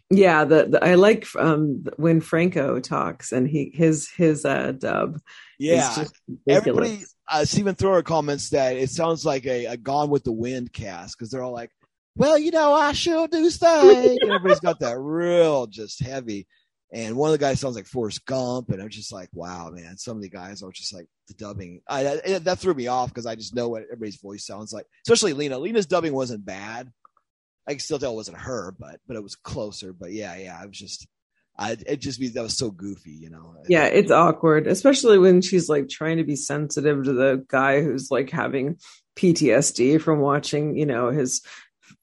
yeah, the, the, I like um when Franco talks and he his his uh dub. Yeah, everybody. Uh, Stephen Thrower comments that it sounds like a, a Gone with the Wind cast because they're all like, "Well, you know, I sure do stay." everybody's got that real, just heavy. And one of the guys sounds like Forrest Gump, and I'm just like, "Wow, man!" Some of the guys are just like the dubbing. I, that, that threw me off because I just know what everybody's voice sounds like, especially Lina. Lina's dubbing wasn't bad I can still tell it wasn't her, but but it was closer. But yeah, yeah, I was just, I it just means that was so goofy, you know. Yeah, it's awkward, especially when she's like trying to be sensitive to the guy who's like having PTSD from watching, you know, his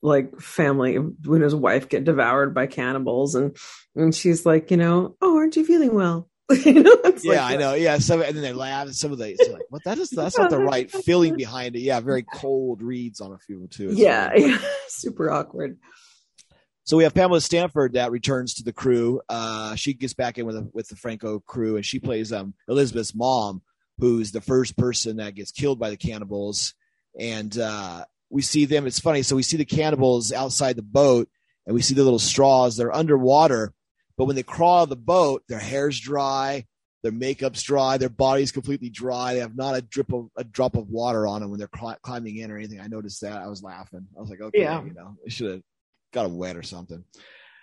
like family when his wife get devoured by cannibals, and and she's like, you know, oh, aren't you feeling well? you know, yeah, like, I know. Yeah, some and then they laugh. And some of the like, what? That is that's not the right feeling behind it. Yeah, very cold reads on a few too. yeah, yeah, super awkward. So we have Pamela Stanford that returns to the crew. Uh, she gets back in with the, with the Franco crew, and she plays um, Elizabeth's mom, who's the first person that gets killed by the cannibals. And uh, we see them. It's funny. So we see the cannibals outside the boat, and we see the little straws. They're underwater, but when they crawl out of the boat, their hair's dry, their makeup's dry, their body's completely dry. They have not a drip of a drop of water on them when they're cl- climbing in or anything. I noticed that. I was laughing. I was like, okay, yeah. you know, they should have got them wet or something.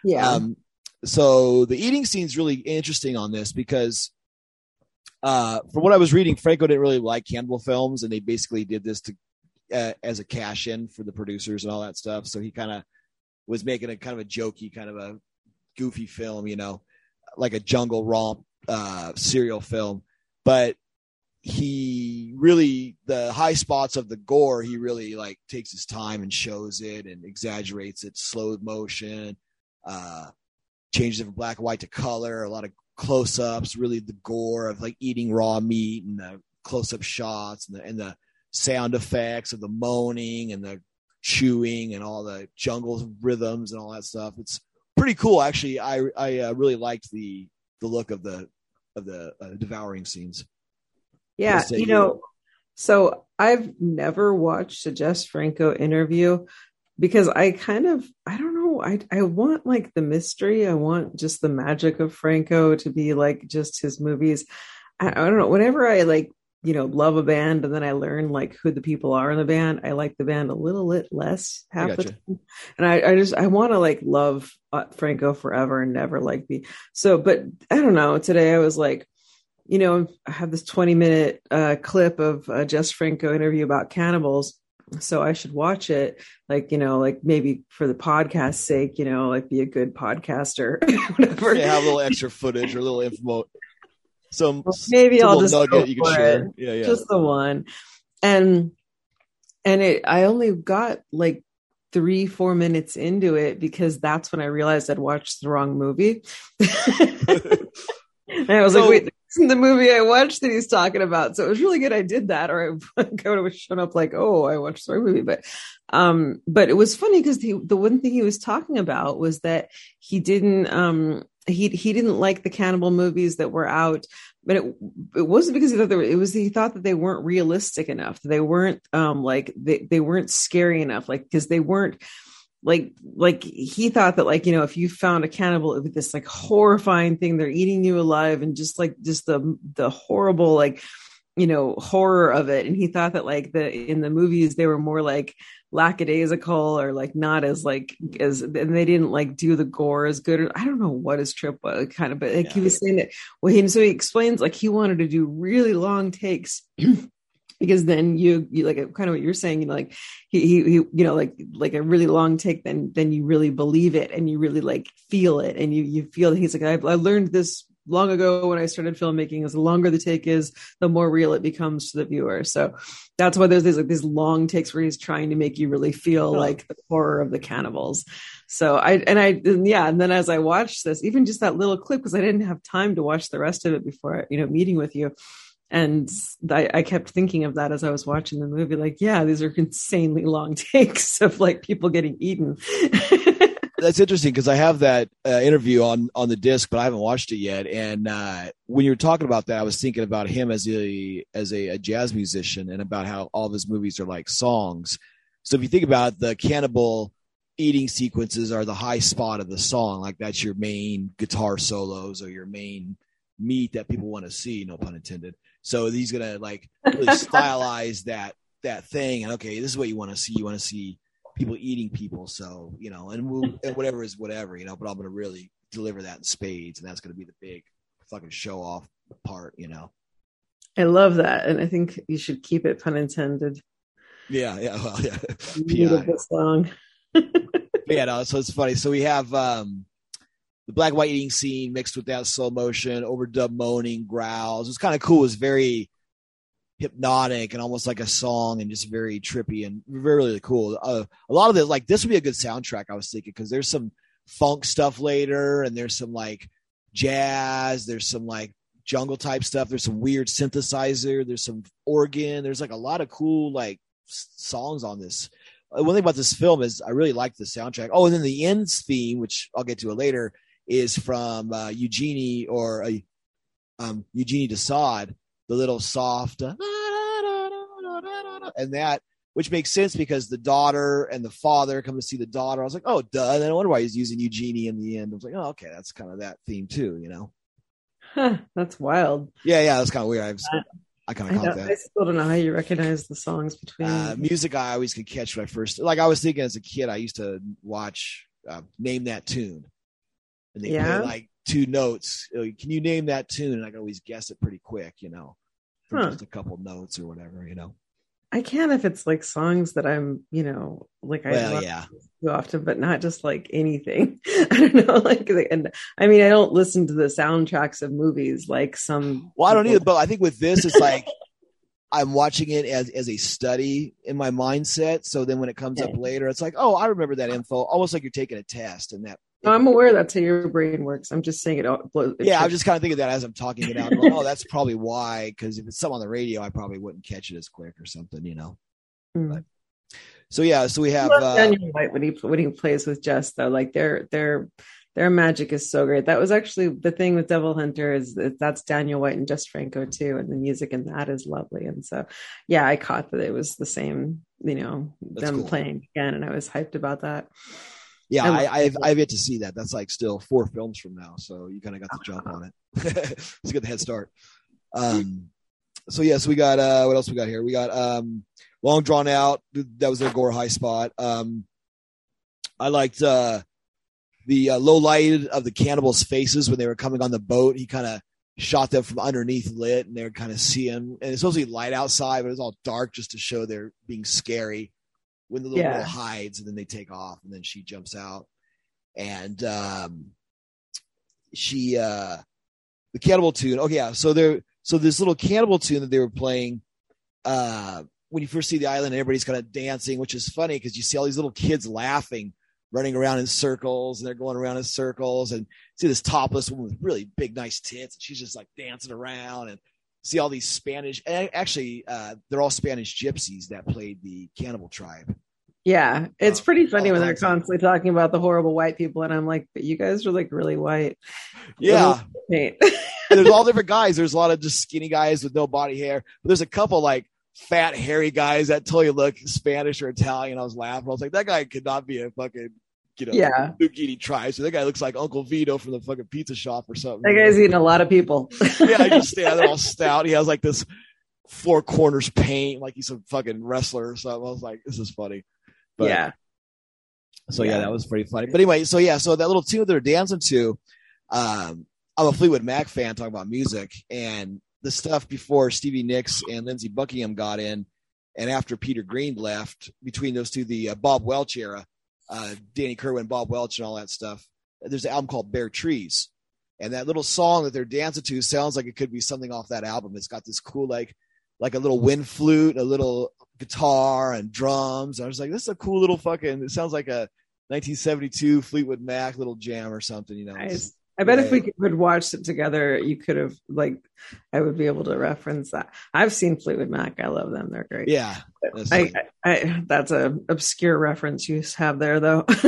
Yeah. Um, so the eating scene's really interesting on this because uh, from what I was reading, Franco didn't really like cannibal films, and they basically did this to uh, as a cash in for the producers and all that stuff. So he kind of was making a kind of a jokey kind of a goofy film, you know, like a jungle romp uh, serial film. But he really the high spots of the gore he really like takes his time and shows it and exaggerates it slow motion uh changes it from black and white to color a lot of close-ups really the gore of like eating raw meat and the close-up shots and the, and the sound effects of the moaning and the chewing and all the jungle rhythms and all that stuff it's pretty cool actually. I I uh, really liked the the look of the of the uh, devouring scenes. Yeah, you know, so I've never watched a Jess Franco interview because I kind of I don't know I I want like the mystery I want just the magic of Franco to be like just his movies I, I don't know whenever I like you know love a band and then I learn like who the people are in the band. I like the band a little bit less half the time. And I, I just I want to like love uh, Franco forever and never like be so but I don't know. Today I was like you know I have this 20 minute uh, clip of a Jess Franco interview about cannibals so I should watch it. Like you know like maybe for the podcast sake you know like be a good podcaster whatever. Yeah, have a little extra footage or a little info some maybe I'll just nugget you can share. It. Yeah, yeah. Just the one. And and it I only got like three, four minutes into it because that's when I realized I'd watched the wrong movie. and I was so, like, wait, in the movie I watched that he's talking about. So it was really good. I did that, or I would have shown up like, oh, I watched the wrong movie. But, um, but it was funny because the the one thing he was talking about was that he didn't, um, he he didn't like the cannibal movies that were out but it it wasn't because he thought they were, it was he thought that they weren't realistic enough they weren't um like they, they weren't scary enough like because they weren't like like he thought that like you know if you found a cannibal with this like horrifying thing they're eating you alive and just like just the the horrible like you know horror of it. And he thought that like the in the movies they were more like lackadaisical or like not as like as and they didn't like do the gore as good i don't know what his trip was kind of but like yeah. he was saying that well he so he explains like he wanted to do really long takes because then you you like kind of what you're saying you know like he, he, he you know like like a really long take then then you really believe it and you really like feel it and you you feel he's like I, I learned this long ago when I started filmmaking is the longer the take is, the more real it becomes to the viewer. So that's why there's these like these long takes where he's trying to make you really feel like the horror of the cannibals. So I and I and yeah, and then as I watched this, even just that little clip because I didn't have time to watch the rest of it before you know meeting with you. And I, I kept thinking of that as I was watching the movie. Like, yeah, these are insanely long takes of like people getting eaten. that's interesting because I have that uh, interview on on the disc, but I haven't watched it yet. And uh, when you were talking about that, I was thinking about him as a as a, a, jazz musician and about how all of his movies are like songs. So if you think about it, the cannibal eating sequences are the high spot of the song, like that's your main guitar solos or your main meat that people want to see. No pun intended. So he's gonna like really stylize that that thing, and okay, this is what you want to see. You want to see people eating people. So you know, and, we'll, and whatever is whatever, you know. But I'm gonna really deliver that in spades, and that's gonna be the big fucking show off part, you know. I love that, and I think you should keep it pun intended. Yeah, yeah, well, yeah. This song. yeah, no. So it's funny. So we have um the black white eating scene mixed with that slow motion, overdub moaning, growls. It's kind of cool. It's very hypnotic and almost like a song and just very trippy and very really cool. Uh, a lot of this, like this would be a good soundtrack. I was thinking because there's some funk stuff later and there's some like jazz. There's some like jungle type stuff. There's some weird synthesizer. There's some organ. There's like a lot of cool like songs on this. Uh, one thing about this film is I really like the soundtrack. Oh, and then the ends theme, which I'll get to it later, is from uh, Eugenie or uh, um, Eugenie de Sade the little soft uh, and that which makes sense because the daughter and the father come to see the daughter. I was like, oh, duh. And I wonder why he's using Eugenie in the end. I was like, oh, okay, that's kind of that theme too, you know? Huh, that's wild. Yeah, yeah, that's kind of weird. I, was, I kind of caught that. I still don't know how you recognize the songs between uh, music. I always could catch when I first, like, I was thinking as a kid, I used to watch uh, Name That Tune, and they yeah. play like two notes. Uh, can you name that tune? And I can always guess it pretty quick, you know huh. just a couple notes or whatever, you know. I can if it's like songs that I'm, you know, like I well, yeah. too often, but not just like anything. I don't know, like, and I mean, I don't listen to the soundtracks of movies like some. Well, I don't either, but I think with this, it's like I'm watching it as as a study in my mindset. So then when it comes okay. up later, it's like, oh, I remember that info, almost like you're taking a test, and that I'm aware that's how your brain works. I'm just saying it. it yeah, I'm just kind of thinking that as I'm talking it out. Going, oh, that's probably why. Because if it's something on the radio, I probably wouldn't catch it as quick or something, you know. Mm. But, so yeah, so we have uh, Daniel White when he when he plays with Jess though, like their their their magic is so great. That was actually the thing with Devil Hunter is that that's Daniel White and Jess Franco too, and the music in that is lovely. And so, yeah, I caught that it was the same, you know, that's them cool. playing again, and I was hyped about that yeah, I, have I've yet to see that. That's like still four films from now, so you kind of got the jump on it. it's a good head start. Um, so yes, we got uh, what else we got here? We got um, long drawn out. That was their gore high spot. Um, I liked uh, the uh, low light of the cannibals' faces when they were coming on the boat. He kind of shot them from underneath lit, and they're kind of seeing. And it's supposed to be light outside, but it's all dark just to show they're being scary when the little yeah. girl hides and then they take off and then she jumps out. And um she uh the cannibal tune. Oh yeah. So there so this little cannibal tune that they were playing uh when you first see the island everybody's kind of dancing which is funny because you see all these little kids laughing running around in circles and they're going around in circles and see this topless woman with really big nice tits and she's just like dancing around and see all these spanish actually uh, they're all spanish gypsies that played the cannibal tribe. Yeah it's uh, pretty funny when they're constantly talking about the horrible white people and i'm like but you guys are like really white. Yeah. There's all different guys. There's a lot of just skinny guys with no body hair but there's a couple like fat, hairy guys that totally look Spanish or Italian. I was laughing. I was like, that guy could not be a fucking, you know, yeah. zucchini tribe. So that guy looks like Uncle Vito from the fucking pizza shop or something. That guy's eating a lot of people. yeah, he just stand there all stout. He has like this four corners paint, like he's a fucking wrestler or something. I was like, this is funny. But, yeah. So yeah. yeah, that was pretty funny. But anyway, so yeah, so that little tune they're dancing to, um, I'm a Fleetwood Mac fan talking about music, and the stuff before Stevie Nicks and Lindsey Buckingham got in, and after Peter Green left, between those two, the uh, Bob Welch era, uh, Danny Kirwan, Bob Welch, and all that stuff. There's an album called Bare Trees, and that little song that they're dancing to sounds like it could be something off that album. It's got this cool like like a little wind flute, a little guitar, and drums. And I was like, this is a cool little fucking. It sounds like a 1972 Fleetwood Mac little jam or something. You know, nice. I bet right. if we could watch it together, you could have like, I would be able to reference that. I've seen Fleetwood Mac. I love them. They're great. Yeah, that's I, I, I, that's a obscure reference you have there, though.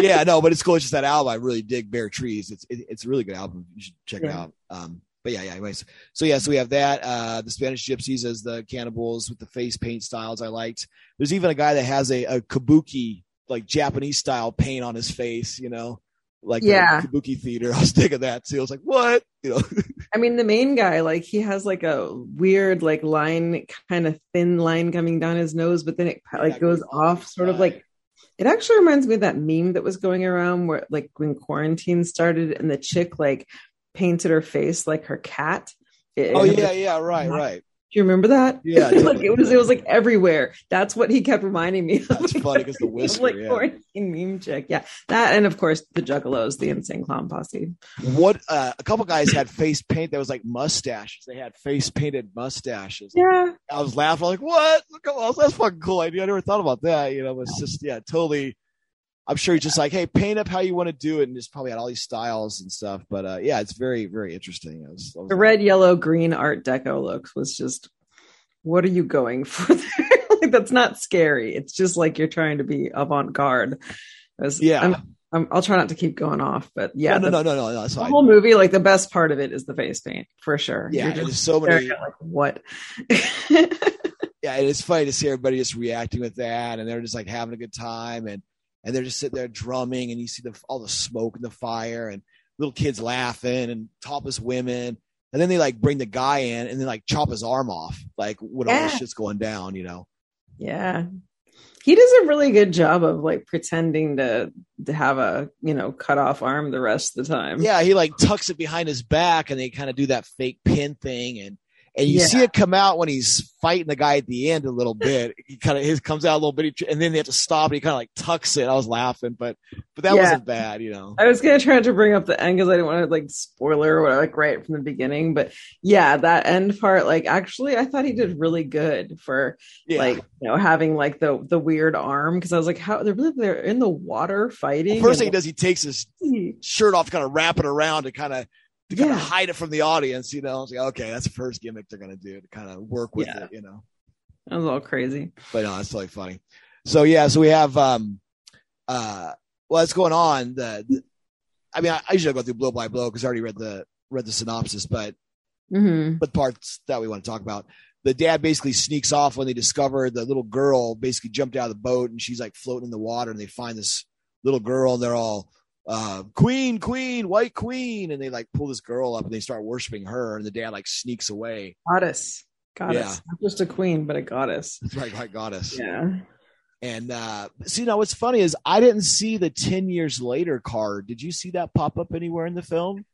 yeah, no, but it's cool. It's just that album. I really dig Bare Trees. It's it, it's a really good album. You should check yeah. it out. Um, but yeah, yeah. Anyways, so yeah, so we have that. Uh, the Spanish Gypsies as the cannibals with the face paint styles. I liked. There's even a guy that has a, a kabuki like Japanese style paint on his face. You know like yeah. kabuki theater. I was digging that too. I was like, what? You know. I mean, the main guy, like he has like a weird like line, kind of thin line coming down his nose, but then it like yeah, goes off, sort of like. It actually reminds me of that meme that was going around where like when quarantine started and the chick like painted her face like her cat. It, oh yeah, yeah, right, right. Do you remember that? Yeah, like it was it was like everywhere. That's what he kept reminding me of. That's funny because the whisker, like yeah. quarantine meme chick. Yeah, that and of course the Juggalos, the insane clown posse. What uh, a couple guys had face paint that was like mustaches. They had face painted mustaches. Yeah, I was laughing like, what? Come on, that's fucking cool idea. I never thought about that. You know, it's just yeah, totally. I'm sure he's just like, hey, paint up how you want to do it, and just probably had all these styles and stuff. But uh, yeah, it's very, very interesting. I was, I was the red, yellow, green Art Deco looks was just what are you going for there? like, that's not scary. It's just like you're trying to be avant garde. Yeah. i will try not to keep going off, but yeah, no, no, no, no, no, that's the whole movie. Like the best part of it is the face paint for sure. Yeah, there's so many. Like, what? yeah, and it's funny to see everybody just reacting with that, and they're just like having a good time, and and they're just sitting there drumming, and you see the all the smoke and the fire, and little kids laughing, and topless women, and then they like bring the guy in and then like chop his arm off, like when yeah. all this shit's going down, you know. Yeah. He does a really good job of like pretending to to have a you know cut off arm the rest of the time. Yeah, he like tucks it behind his back and they kind of do that fake pin thing and and you yeah. see it come out when he's fighting the guy at the end a little bit. He kind of his comes out a little bit, and then they have to stop. and He kind of like tucks it. I was laughing, but but that yeah. wasn't bad, you know. I was gonna try to bring up the end because I didn't want to like spoiler or like right from the beginning. But yeah, that end part, like actually, I thought he did really good for yeah. like you know having like the the weird arm because I was like, how they're really they're in the water fighting. Well, first thing he does, he takes his shirt off, kind of wrap it around to kind of to kind yeah. of hide it from the audience, you know. It's like, okay, that's the first gimmick they're gonna do to kind of work with yeah. it, you know. That was all crazy. But no, it's totally funny. So yeah, so we have um uh what's going on. The, the I mean I, I, usually go through blow by blow because I already read the read the synopsis, but mm-hmm. but parts that we want to talk about. The dad basically sneaks off when they discover the little girl basically jumped out of the boat and she's like floating in the water and they find this little girl and they're all uh, queen, queen, white queen, and they like pull this girl up and they start worshiping her, and the dad like sneaks away. Goddess, goddess, yeah. not just a queen, but a goddess. That's right, right, goddess. Yeah. And uh, see now, what's funny is I didn't see the ten years later card. Did you see that pop up anywhere in the film?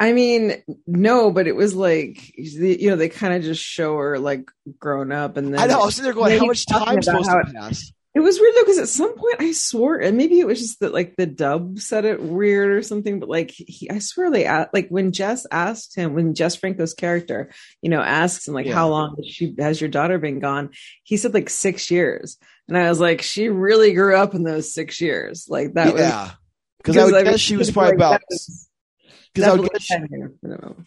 I mean, no, but it was like you know they kind of just show her like grown up, and then I know. I was there going, how much time supposed to pass? It was weird though because at some point I swore, and maybe it was just that like the dub said it weird or something. But like he, I swear they asked, like when Jess asked him, when Jess Franco's character, you know, asks him like, Yeah. "How long has she has your daughter been gone?" He said like six years, and I was like, she really grew up in those six years. Like that was yeah, because I would mean, guess she was probably like, about because I would guess 10 years minimum.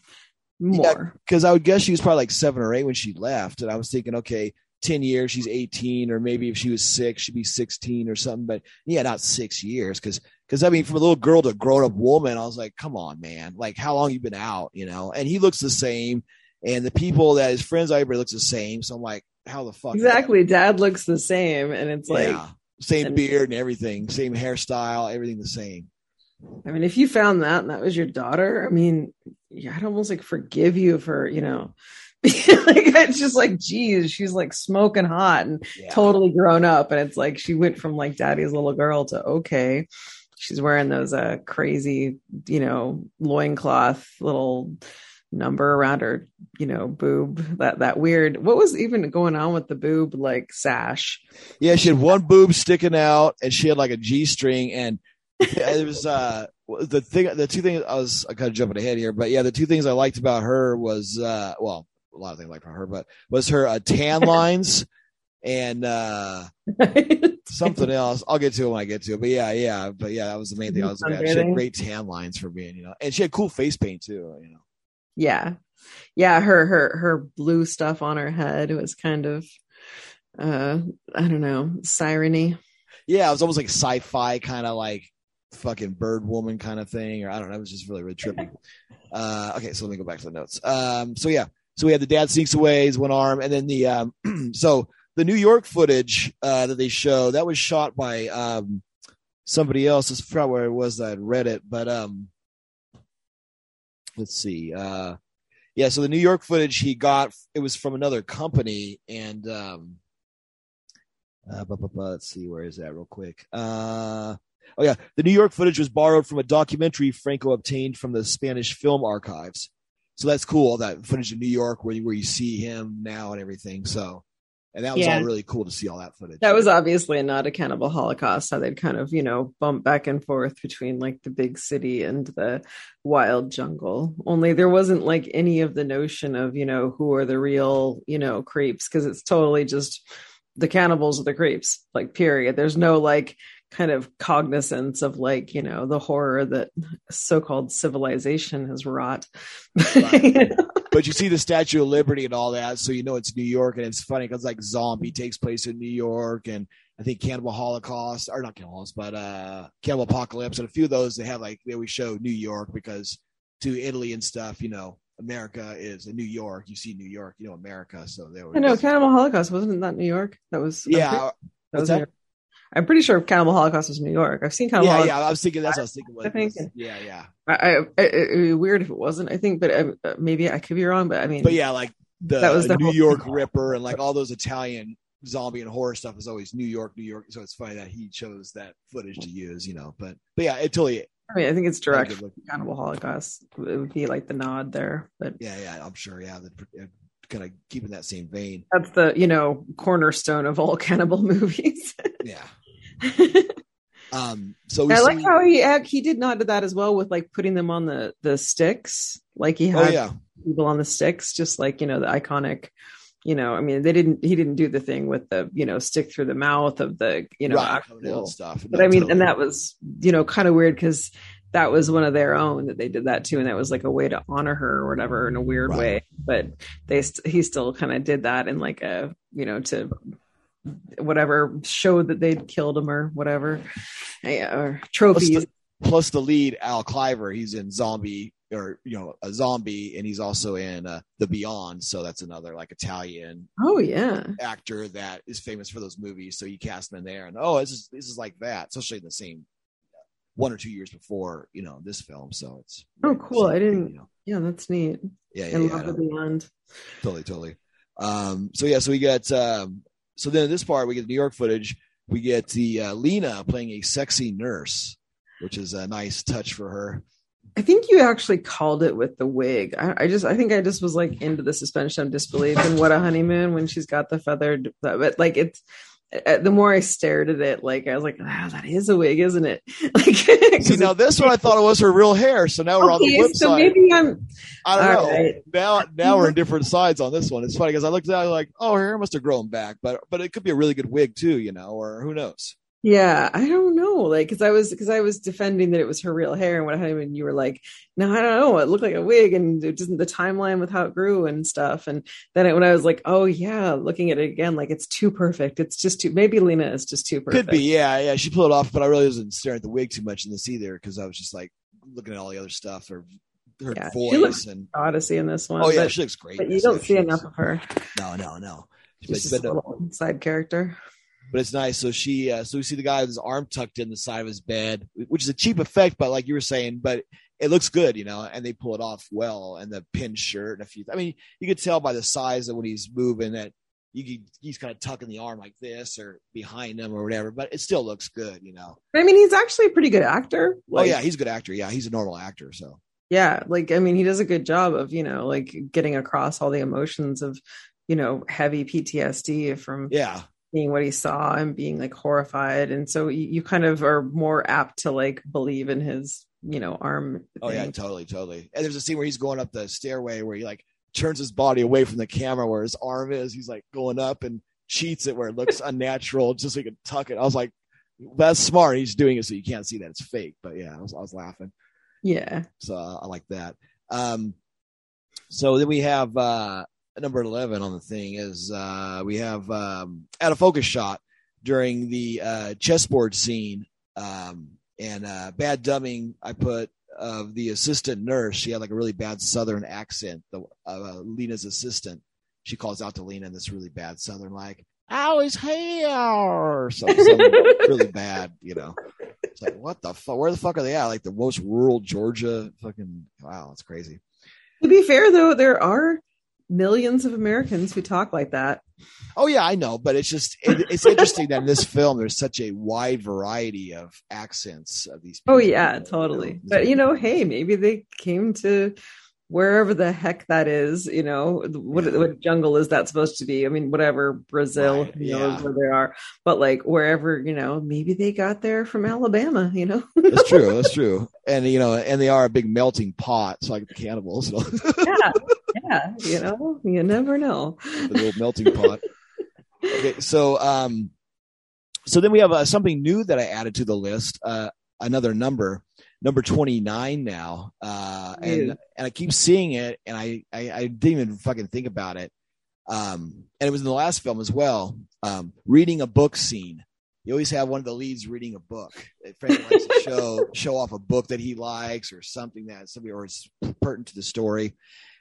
more. because I would guess she was probably like seven or eight when she left, and I was thinking, okay, ten years, she's eighteen, or maybe if she was six, she'd be sixteen or something. But yeah, not six years, because because I mean, from a little girl to a grown up woman, I was like, come on, man, like how long you been out, you know? And he looks the same, and the people that his friends, everybody looks the same. So I'm like, how the fuck? Exactly. Dad looks the same, and it's like. yeah, same and- beard and everything, same hairstyle, everything the same. I mean, if you found that and that was your daughter, I mean, yeah, I'd almost like forgive you for, you know, like it's just like, geez, she's like smoking hot and Yeah. totally grown up. And it's like she went from like daddy's little girl to okay. She's wearing those uh crazy, you know, loincloth little number around her, you know, boob. That that weird what was even going on with the boob like sash? Yeah, she had one boob sticking out, and she had like a G string, and it was uh the thing. The two things I was I kind of jumping ahead here, but yeah, the two things I liked about her was uh well, a lot of things liked about her, but was her uh, tan lines and uh something else. I'll get to it when I get to it. But yeah, yeah, but yeah, that was the main thing I was at. She had great tan lines for being, you know, and she had cool face paint too, you know. yeah yeah her her her blue stuff on her head was kind of uh i don't know sireny Yeah, it was almost like sci-fi kind of like fucking bird woman kind of thing, or I don't know. It was just really, really trippy. Uh, okay, so let me go back to the notes. Um, so yeah, so we had the dad sneaks away, his one arm, and then the um, so the New York footage uh, that they show that was shot by um, somebody else. I forgot where it was that I read it, but um, let's see. Uh, yeah, so the New York footage he got it was from another company, and um, uh, bu- bu- bu- let's see, where is that real quick? Uh, oh yeah, the New York footage was borrowed from a documentary Franco obtained from the Spanish film archives. So that's cool. All that footage in New York where you, where you see him now and everything. So, and that was Yeah. all really cool to see all that footage. that was obviously not a cannibal holocaust how they'd kind of you know bump back and forth between like the big city and the wild jungle only there wasn't like any of the notion of you know who are the real you know creeps because it's totally just the cannibals are the creeps like period there's no like kind of cognizance of like you know the horror that so-called civilization has wrought Right. but you see the Statue of Liberty and all that, so you know it's New York, and it's funny because like Zombie takes place in New York, and I think Cannibal Holocaust or not Cannibal Holocaust, but uh, Cannibal Apocalypse, and a few of those they have like they always show New York because to Italy and stuff, you know, America is in New York. You see New York, you know, America, so they were I know Cannibal Holocaust wasn't that New York? That was yeah, that was that? I'm pretty sure Cannibal Holocaust was New York. I've seen Cannibal yeah, Holocaust. yeah. I was thinking that's what I was thinking. Was, I think- yeah, yeah. I, I, it, would be weird if it wasn't. I think, but um, uh, maybe I could be wrong. But I mean, But yeah, like the, That was the New York thing. Ripper and like all those Italian zombie and horror stuff is always New York, New York. So it's funny that he chose that footage to use, you know. But but yeah, it totally I mean, I think it's direct good from look. Cannibal Holocaust. It would be like the nod there, but yeah, yeah, I'm sure. Yeah, the, kind of keeping that same vein. that's the you know cornerstone of all cannibal movies. Yeah. I Um. So we like see- how he act- he did not do that as well with like putting them on the the sticks, like he Oh had yeah, people on the sticks, just like you know the iconic. You know, I mean, they didn't. He didn't do the thing with the you know stick through the mouth of the you know right, actual stuff. but No, I mean, totally. and that was, you know, kind of weird because that was one of their own that they did that too, and that was like a way to honor her or whatever in a weird Right. way. But they, he still kind of did that in like a, you know, to whatever showed that they'd killed him or whatever, Yeah, or trophies. plus the lead Al Cliver, he's in Zombie or you know a zombie, and he's also in uh, The Beyond. So that's another like Italian oh yeah, actor that is famous for those movies. So you cast him in there, and oh, this is this is like that, especially in the same one or two years before you know this film. So it's Oh, cool. I didn't- you know. yeah, that's neat. Yeah, yeah, I yeah, love the beyond. totally, totally. Um, so yeah, so we got um, so then this part we get the New York footage. We get the uh, Lina playing a sexy nurse, which is a nice touch for her. I think you actually called it with the wig. I, I just, I think I just was like into the suspension of disbelief and what a honeymoon when she's got the feathered, but like it's, Uh, the more I stared at it, like I was like, "Wow, that is a wig, isn't it?" Like, See, now this one I thought it was her real hair, so now we're on the okay, flip so side. maybe I'm. I don't know. right. Now, now we're in different sides on this one. It's funny because I looked at it like, oh, her hair must have grown back, but but it could be a really good wig too, you know, or who knows? Yeah, I don't know, like, because I was because I was defending that it was her real hair, and what I mean, you were like, "No, I don't know, it looked like a wig," and it doesn't the timeline with how it grew and stuff. And then it, when I was like, "Oh yeah," looking at it again, like it's too perfect. It's just too. Maybe Lina is just too perfect. Could be, yeah, yeah. She pulled it off, but I really wasn't staring at the wig too much in this either because I was just like looking at all the other stuff, or her Yeah, voice and Odyssey in this one. oh yeah, but, she looks great. but you don't see enough looks- of her. No, no, no. She's But, just but, a little side character. But it's nice. So she, uh, so we see the guy with his arm tucked in the side of his bed, which is a cheap effect, but like you were saying, but it looks good, you know, and they pull it off well. And the pin shirt and a few, I mean, you could tell by the size of when he's moving that you could, he's kind of tucking the arm like this or behind him or whatever, but it still looks good, you know. I mean, he's actually a pretty good actor. oh yeah, he's a good actor. Yeah, he's a normal actor. So yeah like i mean he does a good job of you know like getting across all the emotions of you know heavy ptsd from yeah, seeing what he saw and being like horrified and so you, you kind of are more apt to like believe in his you know arm oh yeah, totally, totally. And there's a scene where he's going up the stairway where he like turns his body away from the camera where his arm is. He's like going up and cheats it where it looks unnatural just so he can tuck it. I was like, that's smart. He's doing it so you can't see that it's fake. But yeah, I was, I was laughing. yeah So uh, I like that. Um, so then we have uh, number 11 on the thing is uh, we have um, out of focus shot during the uh, chessboard scene. Um, and uh, bad dubbing, I put of the assistant nurse. She had like a really bad southern accent. The uh, Lina's assistant. She calls out to Lina in this really bad southern, like, "How is here?" So, some really bad, you know. It's like, what the fuck? Where the fuck are they at? Like the most rural Georgia. Fucking wow, it's crazy. to be fair though there are millions of americans who talk like that Oh yeah, I know, but it's just it, it's interesting that in this film there's such a wide variety of accents of these. oh people, yeah you know. totally but you know hey maybe they came to wherever the heck that is you know what, Yeah. what jungle is that supposed to be i mean whatever brazil Right, you know yeah. where they are but like wherever you know maybe they got there from alabama you know that's true. That's true. And you know, and they are a big melting pot. It's like the cannibals, know, yeah yeah you know you never know the little melting pot. Okay, so um, so then we have uh, something new that I added to the list. Uh, another number, number twenty nine now. Uh, and and I keep seeing it, and I, I I didn't even fucking think about it. Um, and it was in the last film as well. Um, reading a book scene. You always have one of the leads reading a book. If Frank likes to show show off a book that he likes or something that somebody or is pertinent to the story.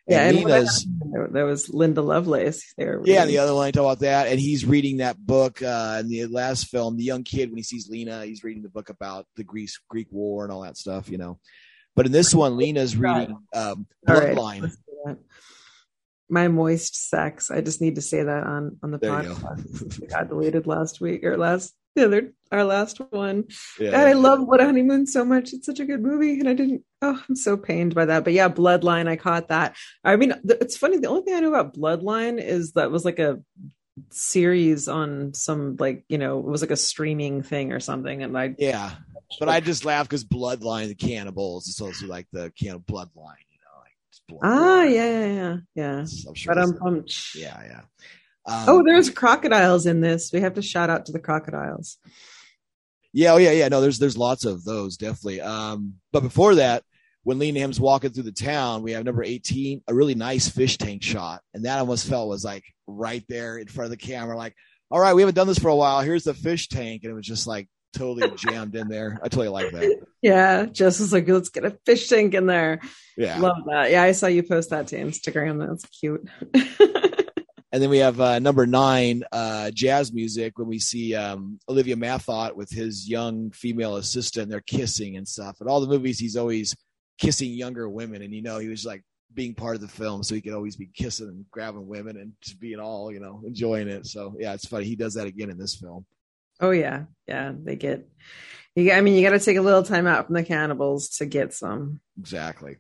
Yeah And Nina's there, there was linda lovelace there yeah, the other one I talk about that, and he's reading that book uh, in the last film. The young kid when he sees Lina, he's reading the book about the Greek Greek War and all that stuff, you know. But in this one, Lina's reading um, Bloodline. that. my moist sex i just need to say that on on the There podcast got deleted last week or last the other our last one Yeah. God, I love What a Honeymoon so much. It's such a good movie, and I didn't. Oh, I'm so pained by that. But yeah, Bloodline. I caught that. I mean, th- it's funny. The only thing I know about Bloodline is that was like a series on some like you know it was like a streaming thing or something, and I Yeah, but I just laugh because Bloodline, the cannibals, is also like the cannibal bloodline, you know, like blood. ah yeah yeah yeah yeah. I'm sure But I'm it's- pumped. yeah, yeah. Um, Oh, there's crocodiles in this. We have to shout out to the crocodiles. Yeah, oh yeah, yeah. No, there's there's lots of those definitely. Um, but before that, when Lina's walking through the town, we have number 18, a really nice fish tank shot, and that almost felt was like right there in front of the camera. Like, all right, we haven't done this for a while. Here's the fish tank, and it was just like totally jammed in there. I totally like that. Yeah, Jess was like, let's get a fish tank in there. Yeah. Love that. Yeah, I saw you post that to Instagram. That's cute. And then we have uh, number nine, uh, jazz music, when we see um, Olivier Mathot with his young female assistant. They're kissing and stuff. And all the movies, he's always kissing younger women. And, you know, he was like being part of the film. So he could always be kissing and grabbing women and just being all, you know, enjoying it. So, yeah, it's funny. He does that again in this film. Oh yeah, yeah. They get. You, I mean, you got to take a little time out from the cannibals to get some. Exactly.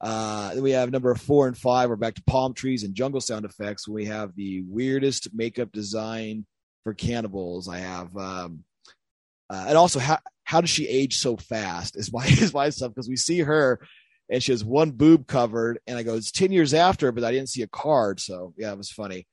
Uh, we have number four and five. We're back to palm trees and jungle sound effects. We have the weirdest makeup design for cannibals. I have, um, uh, and also how how does she age so fast? Is my is my stuff because we see her and she has one boob covered, and I go, it's ten years after, but I didn't see a card, so yeah, it was funny.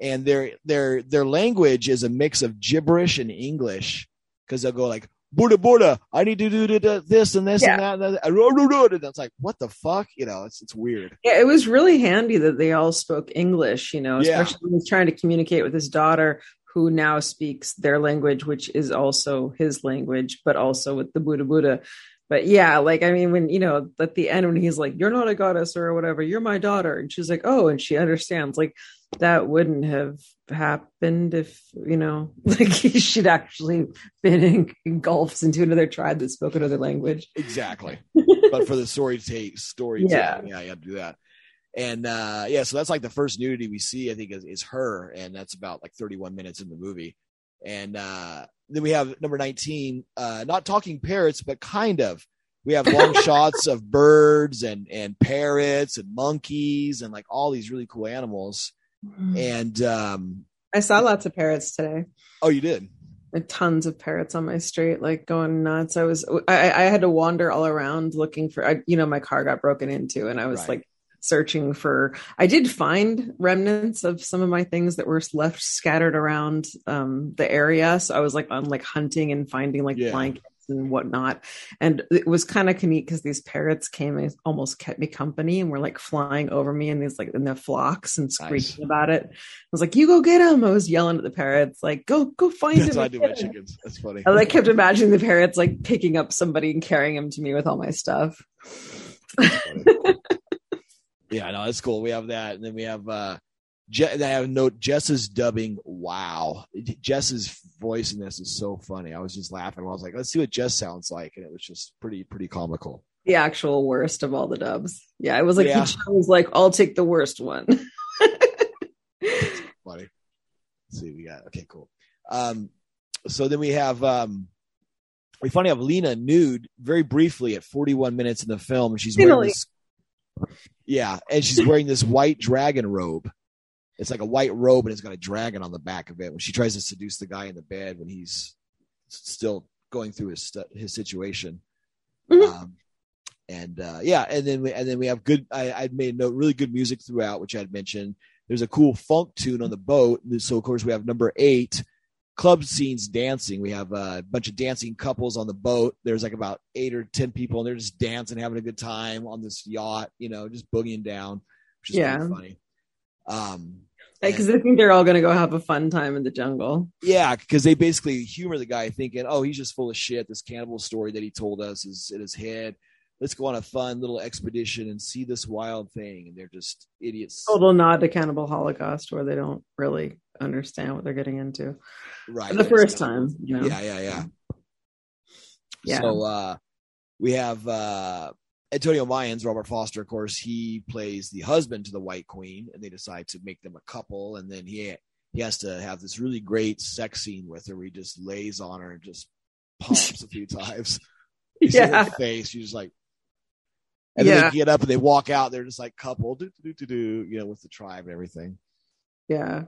And their their their language is a mix of gibberish and English because they'll go like Buddha Buddha, I need to do this and this yeah. and that. And it's like, what the fuck? You know, it's it's weird. Yeah, it was really handy that they all spoke English, you know, especially yeah. when he's trying to communicate with his daughter who now speaks their language, which is also his language, but also with the Buddha Buddha. But yeah, like I mean, when you know at the end when he's like, "You're not a goddess" or whatever, "You're my daughter," and she's like, "Oh," and she understands. Like that wouldn't have happened if you know, like she'd actually been engulfed into another tribe that spoke another language. Exactly. but for the story take story, yeah, yeah, you have to do that and uh yeah so that's like the first nudity we see i think is, is her and that's about like 31 minutes in the movie and uh then we have number 19 uh not talking parrots but kind of we have long shots of birds and and parrots and monkeys and like all these really cool animals. And um i saw lots of parrots today. Oh you did? Tons of parrots on my street like going nuts. I was i i had to wander all around looking for I, you know my car got broken into and i was right. like searching for i did find remnants of some of my things that were left scattered around um, the area. So i was like on like hunting and finding like yeah. blankets and whatnot. And it was kind of neat because these parrots came and almost kept me company and were like flying over me in these like in their flocks and screeching nice. about it. I was like you go get them i was yelling at the parrots like go go find that's him i do my chickens. That's funny. I like kept imagining the parrots like picking up somebody and carrying him to me with all my stuff. Yeah, no, that's cool. We have that, and then we have uh, Je- I have note Jess's dubbing. Wow, Jess's voice in this is so funny. I was just laughing. I was like, let's see what Jess sounds like, and it was just pretty pretty comical. The actual worst of all the dubs. Yeah, it was like yeah. he chose like I'll take the worst one. funny. Let's see, we got okay, cool. Um, so then we have um, we finally have Lina nude very briefly at 41 minutes in the film, and she's wearing this yeah, and she's wearing this white dragon robe. It's like a white robe, and it's got a dragon on the back of it. When she tries to seduce the guy in the bed, when he's still going through his his situation, mm-hmm. um, and uh, yeah, and then we, and then we have good. I I made note really good music throughout, which I had mentioned. There's a cool funk tune on the boat. So of course we have number eight, club scenes dancing. We have a bunch of dancing couples on the boat. There's like about eight or ten people, and they're just dancing, having a good time on this yacht. You know, just boogieing down, which is yeah. really funny. Um, because I think they're all going to go have a fun time in the jungle. Yeah, because they basically humor the guy, thinking, "Oh, he's just full of shit." This cannibal story that he told us is in his head. Let's go on a fun little expedition and see this wild thing. And they're just idiots. Total nod to Cannibal Holocaust, where they don't really understand what they're getting into. Right. For the first time. You know? Yeah, yeah, yeah. Yeah. So uh, we have uh, Antonio Mayans, Robert Foster, of course, he plays the husband to the White Queen, and they decide to make them a couple. And then he he has to have this really great sex scene with her where he just lays on her and just pumps a few times. You yeah. see her face, she's just like, and yeah. then they get up and they walk out. They're just like couple, do do do do, you know, with the tribe and everything. Yeah,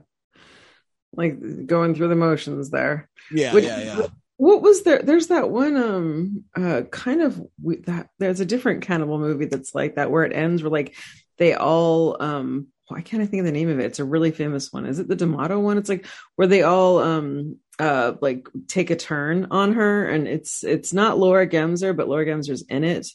like going through the motions there. Yeah, Which, yeah, yeah. What was there? There's that one, um, uh, kind of that. There's a different cannibal movie that's like that, where it ends where like they all, um, why can't I think of the name of it? It's a really famous one. Is it the D'Amato one? It's like where they all, um, uh, like take a turn on her, and it's it's not Laura Gemser, but Laura Gemser's in it.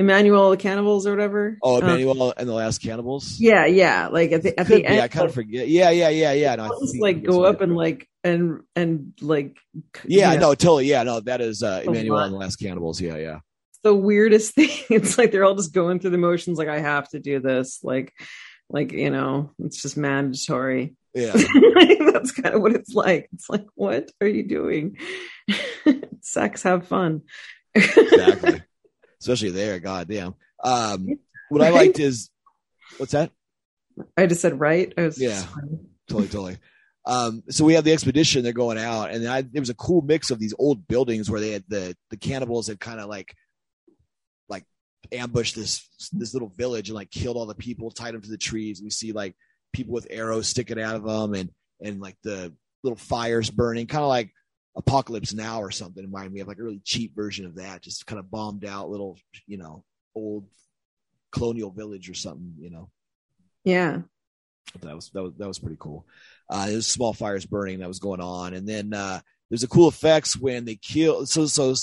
Emanuelle the Cannibals or whatever. Oh, um, Emanuelle um, and the Last Cannibals. Yeah, yeah. Like at the at the be. end, I kind of forget. Yeah, yeah, yeah, yeah. No, just like go up and like and and like. Yeah, you know, no, totally. Yeah, no, that is uh, Emanuelle and the Last Cannibals. Yeah, yeah. The weirdest thing. It's like they're all just going through the motions. Like I have to do this. Like, like you know, it's just mandatory. Yeah, that's kind of what it's like. It's like, what are you doing? Sex, have fun. exactly especially there. Goddamn. Um, what I liked is, what's that? I just said right. I was yeah, totally, totally. Um, so we have the expedition. They're going out, and I, there was a cool mix of these old buildings where they had the the cannibals had kind of like like ambushed this this little village and like killed all the people, tied them to the trees. And We see like people with arrows sticking out of them, and and like the little fires burning, kind of like Apocalypse Now or something. Remind me of like a really cheap version of that, just kind of bombed out little, you know, old colonial village or something, you know. Yeah. That was that was that was pretty cool. Uh, there's small fires burning that was going on, and then uh, there's a cool effects when they kill. So so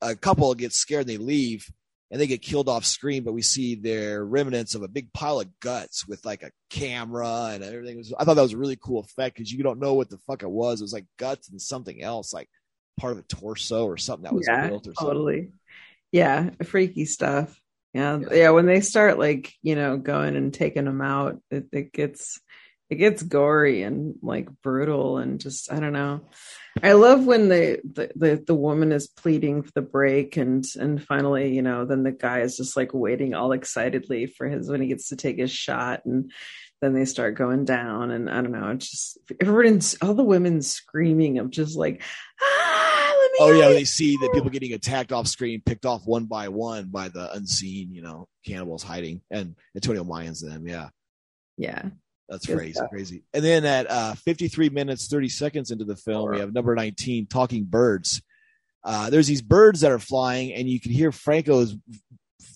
a couple gets scared and they leave, and they get killed off screen, but we see their remnants of a big pile of guts with like a camera and everything. Was, I thought that was a really cool effect because you don't know what the fuck it was. It was like guts and something else, like part of a torso or something that was yeah, built or something. Totally. Yeah, freaky stuff. Yeah, yeah, yeah. When they start like you know going and taking them out, it, it gets it gets gory and like brutal and just I don't know. I love when the, the the the, woman is pleading for the break and and finally you know then the guy is just like waiting all excitedly for his when he gets to take his shot and then they start going down and I don't know it's just everyone's all the women screaming of just like ah, oh yeah they see the people getting attacked off screen picked off one by one by the unseen you know cannibals hiding and Antonio Mayans them yeah. Yeah that's crazy, stuff. crazy. And then at uh, 53 minutes 30 seconds into the film, we have number 19, Talking Birds. Uh, there's these birds that are flying, and you can hear Franco's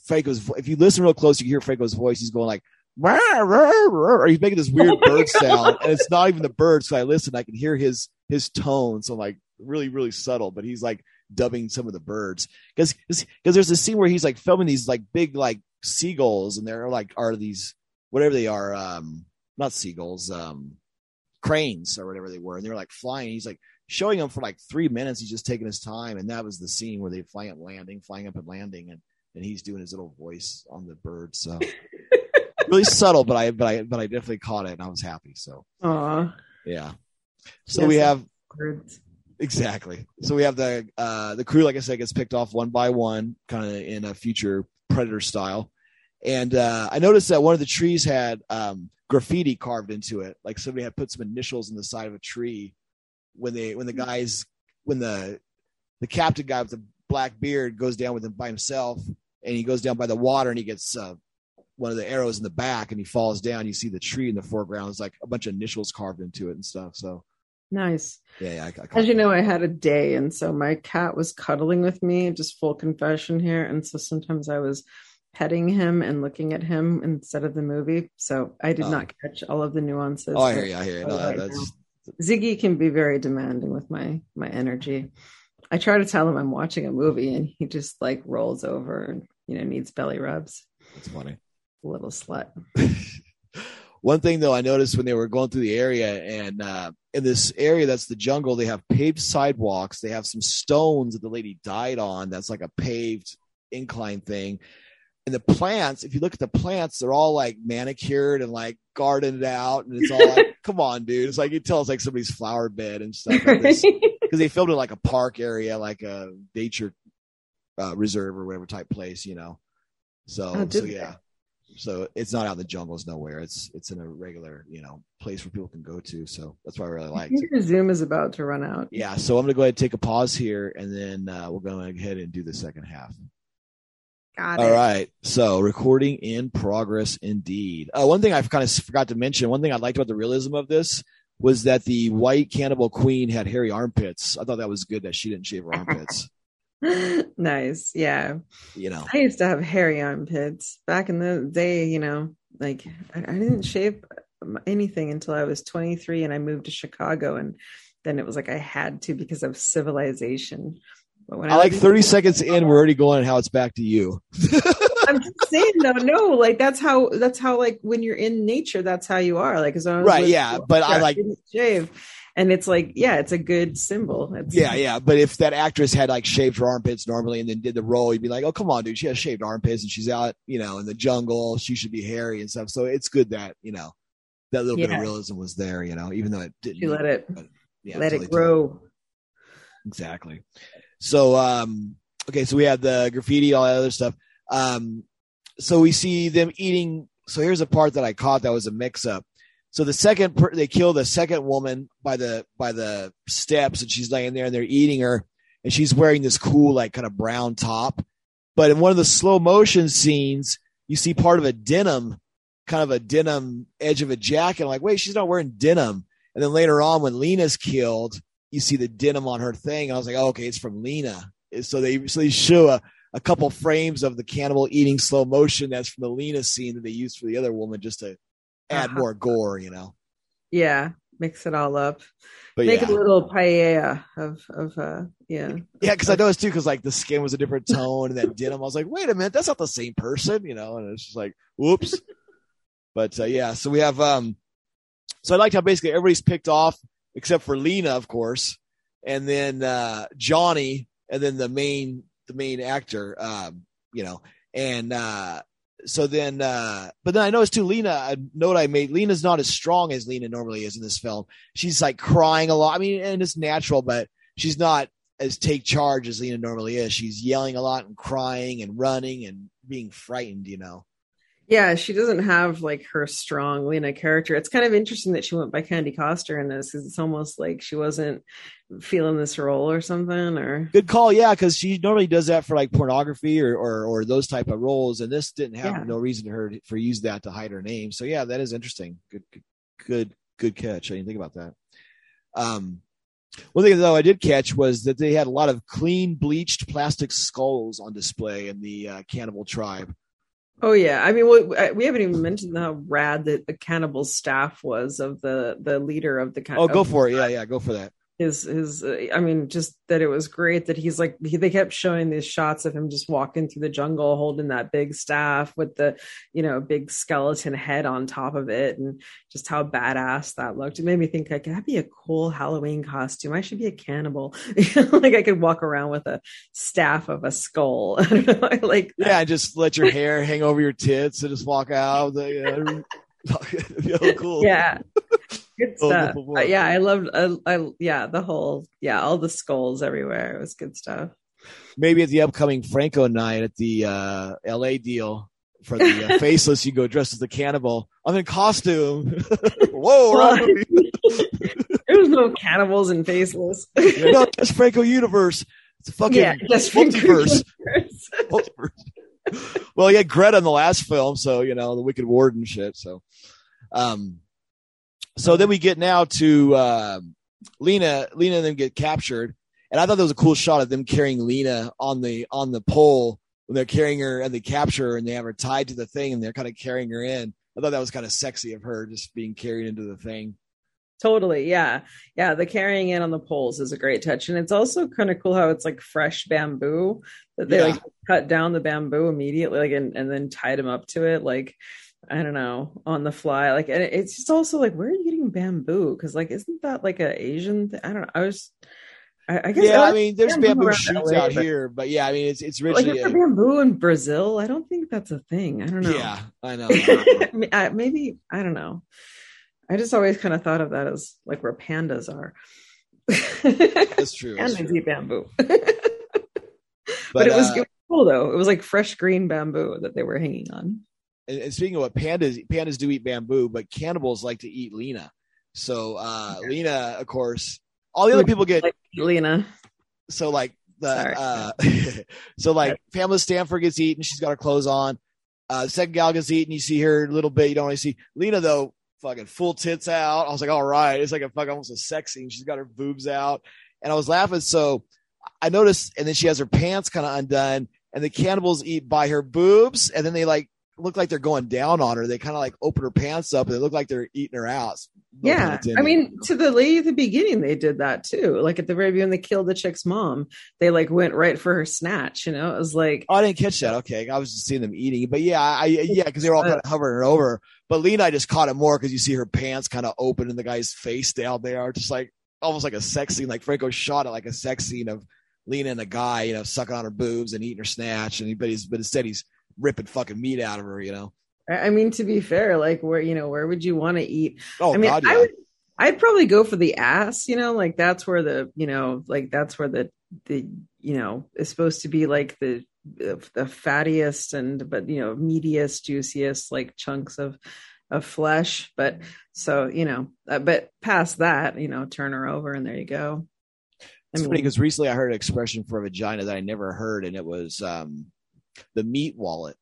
Franco's. If you listen real close, you can hear Franco's voice. He's going like, rah, rah, or he's making this weird bird sound, and it's not even the birds. So I listen, I can hear his his tone. So I'm like really really subtle, but he's like dubbing some of the birds because because there's a scene where he's like filming these like big like seagulls, and they're like are these whatever they are. um not seagulls, um, cranes or whatever they were, and they were like flying. He's like showing them for like three minutes. He's just taking his time, and that was the scene where they flying up, landing, flying up and landing, and and he's doing his little voice on the bird. So really subtle, but I but I but I definitely caught it, and I was happy. So, Aww. yeah. So yes, we have birds. Exactly. So we have the uh the crew, like I said, gets picked off one by one, kind of in a future predator style. And uh, I noticed that one of the trees had um, graffiti carved into it, like somebody had put some initials in the side of a tree. When they when the hmm. guys when the the captain guy with the black beard goes down with him by himself, and he goes down by the water, and he gets uh, one of the arrows in the back, and he falls down. You see the tree in the foreground. It's like a bunch of initials carved into it and stuff. So Nice. Yeah, yeah. I, I As you know, I had a day, and so my cat was cuddling with me. Just full confession here, and so sometimes I was petting him and looking at him instead of the movie. So I did oh. not catch all of the nuances. Oh, I hear you. I hear you. No, right that's... Ziggy can be very demanding with my my energy. I try to tell him I'm watching a movie, and he just like rolls over and you know needs belly rubs. That's funny. A little slut. One thing though, I noticed when they were going through the area, and uh, in this area that's the jungle, they have paved sidewalks. They have some stones that the lady died on. That's like a paved incline thing and the plants, if you look at the plants, they're all like manicured and like gardened out, and it's all like, come on, dude. It's like you tell it's like somebody's flower bed and stuff because like they filmed it like a park area, like a nature uh, reserve or whatever type place, you know. So, oh, so yeah. So it's not out in the jungles nowhere. It's it's in a regular, you know, place where people can go to. So that's why I really like. Your Zoom is about to run out. Yeah, so I'm gonna go ahead and take a pause here, and then uh, we're going to go ahead and do the second half. Got All right. So recording in progress indeed. Uh, one thing I've kind of forgot to mention, one thing I liked about the realism of this was that the white cannibal queen had hairy armpits. I thought that was good that she didn't shave her armpits. nice. Yeah. You know, I used to have hairy armpits back in the day, you know, like I, I didn't shave anything until I was 23 and I moved to Chicago and then it was like I had to because of civilization. But when I, I like 30 seconds in, we're already going how it's back to you. I'm just saying though, no, like that's how that's how like when you're in nature, that's how you are. Like as long as right, yeah. But I like shave, and it's like yeah, it's a good symbol. It's, yeah, yeah. But if that actress had like shaved her armpits normally and then did the role, you'd be like, oh come on, dude, she has shaved armpits and she's out, you know, in the jungle. She should be hairy and stuff. So it's good that you know that little yeah. bit of realism was there, you know, even though it didn't. She let it, but, yeah, let it grow. Exactly. So, um, okay, so we have the graffiti, all that other stuff. Um, so we see them eating. So here's a part that I caught that was a mix up. So the second per- they kill the second woman by the by the steps, and she's laying there, and they're eating her, and she's wearing this cool like kind of brown top. But in one of the slow motion scenes, you see part of a denim, kind of a denim edge of a jacket. I'm like, wait, she's not wearing denim. And then later on, when Lina's killed, you see the denim on her thing. I was like, oh, okay, it's from Lina. So they so they show a, a couple frames of the cannibal eating slow motion. That's from the Lina scene that they used for the other woman just to add uh-huh. more gore, you know. Yeah, mix it all up. But Make yeah. a little paella of of uh yeah. Yeah, because I noticed too, because like the skin was a different tone and that denim. I was like, wait a minute, that's not the same person, you know. And it's just like, whoops. but uh, yeah, so we have um, so I liked how basically everybody's picked off except for Lina, of course, and then uh Johnny, and then the main the main actor, um, you know, and uh so then uh but then i noticed too lina a note i made lina's not as strong as lina normally is in this film. She's like crying a lot. I mean and it's natural but she's not as take charge as lina normally is. She's yelling a lot and crying and running and being frightened you know yeah, she doesn't have like her strong Lina character. It's kind of interesting that she went by Candy Coster in this because it's almost like she wasn't feeling this role or something. Or good call, yeah, because she normally does that for like pornography or or, or those type of roles, and this didn't have yeah. no reason to her for use that to hide her name. So yeah, that is interesting. Good, good, good catch. I didn't think about that. Um, one thing though I did catch was that they had a lot of clean bleached plastic skulls on display in the uh, cannibal tribe. Oh yeah, I mean, we, we haven't even mentioned how rad that the cannibal staff was of the the leader of the. Oh, go for it! Yeah, yeah, go for that his his uh, i mean just that it was great that he's like he, they kept showing these shots of him just walking through the jungle holding that big staff with the you know big skeleton head on top of it and just how badass that looked it made me think like that'd be a cool halloween costume i should be a cannibal like i could walk around with a staff of a skull i don't know I like that. yeah just let your hair hang over your tits and just walk out the, cool. Yeah. Good stuff. Uh, yeah, I loved I, I yeah, the whole yeah, all the skulls everywhere. It was good stuff. Maybe at the upcoming Franco night at the uh, LA deal for the uh, faceless, you go dressed as the cannibal. I'm in costume. Whoa, There's no cannibals and faceless. yeah, no, it's Franco universe. It's a fucking yeah, just multiverse. multiverse. well, he had Greta in the last film, so you know the Wicked Warden shit. So, um, so then we get now to uh, Lina. Lina and them get captured, and I thought that was a cool shot of them carrying Lina on the on the pole when they're carrying her and they capture her and they have her tied to the thing and they're kind of carrying her in. I thought that was kind of sexy of her just being carried into the thing. Totally. Yeah. Yeah. The carrying in on the poles is a great touch. And it's also kind of cool how it's like fresh bamboo that they yeah. like cut down the bamboo immediately, like, and, and then tied them up to it. Like, I don't know, on the fly. Like, and it's just also like, where are you getting bamboo? Because like, isn't that like a Asian? Thing? I don't know. I was. I, I guess. Yeah, I, I mean, there's bamboo, bamboo shoots out but, here, but yeah, I mean, it's it's originally like, a, bamboo in Brazil. I don't think that's a thing. I don't know. Yeah, I know. Maybe I don't know. I just always kind of thought of that as like where pandas are. That's true. pandas eat bamboo. but, but, it was, uh, it was cool though. It was like fresh green bamboo that they were hanging on and, and speaking of what pandas, pandas do eat bamboo, but cannibals like to eat Lina. So uh, okay. Lina, of course, all the other people get like Lina. So like the uh, so like Pamela Stanford gets eaten. She's got her clothes on. Uh, second gal gets eaten. You see her a little bit. You don't really see Lina though. Fucking full tits out. I was like, all right. It's like a fuck almost a sex scene. She's got her boobs out, and I was laughing. So I noticed, and then she has her pants kind of undone, and the cannibals eat by her boobs, and then they like look like they're going down on her. They kind of like open her pants up and they look like they're eating her out. No yeah. I mean, to the lady at the beginning, they did that too. Like at the very beginning, they killed the chick's mom. They like went right for her snatch, you know? It was like. Oh, I didn't catch that. Okay. I was just seeing them eating. But yeah, I, yeah, because they were all kind of hovering her over. But Lina, I just caught it more because you see her pants kind of open and the guy's face down there, just like almost like a sex scene. Like Franco shot it like a sex scene of Lina and a guy, you know, sucking on her boobs and eating her snatch. And he, but he's, but instead he's ripping fucking meat out of her, you know? I mean, to be fair, like where you know where would you want to eat? Oh, I mean, God, yeah. I would. I'd probably go for the ass. You know, like that's where the you know, like that's where the the you know is supposed to be like the the fattiest and but you know meatiest, juiciest like chunks of of flesh. But so you know, uh, but past that, you know, turn her over and there you go. It's funny because recently I heard an expression for a vagina that I never heard, and it was um, the meat wallet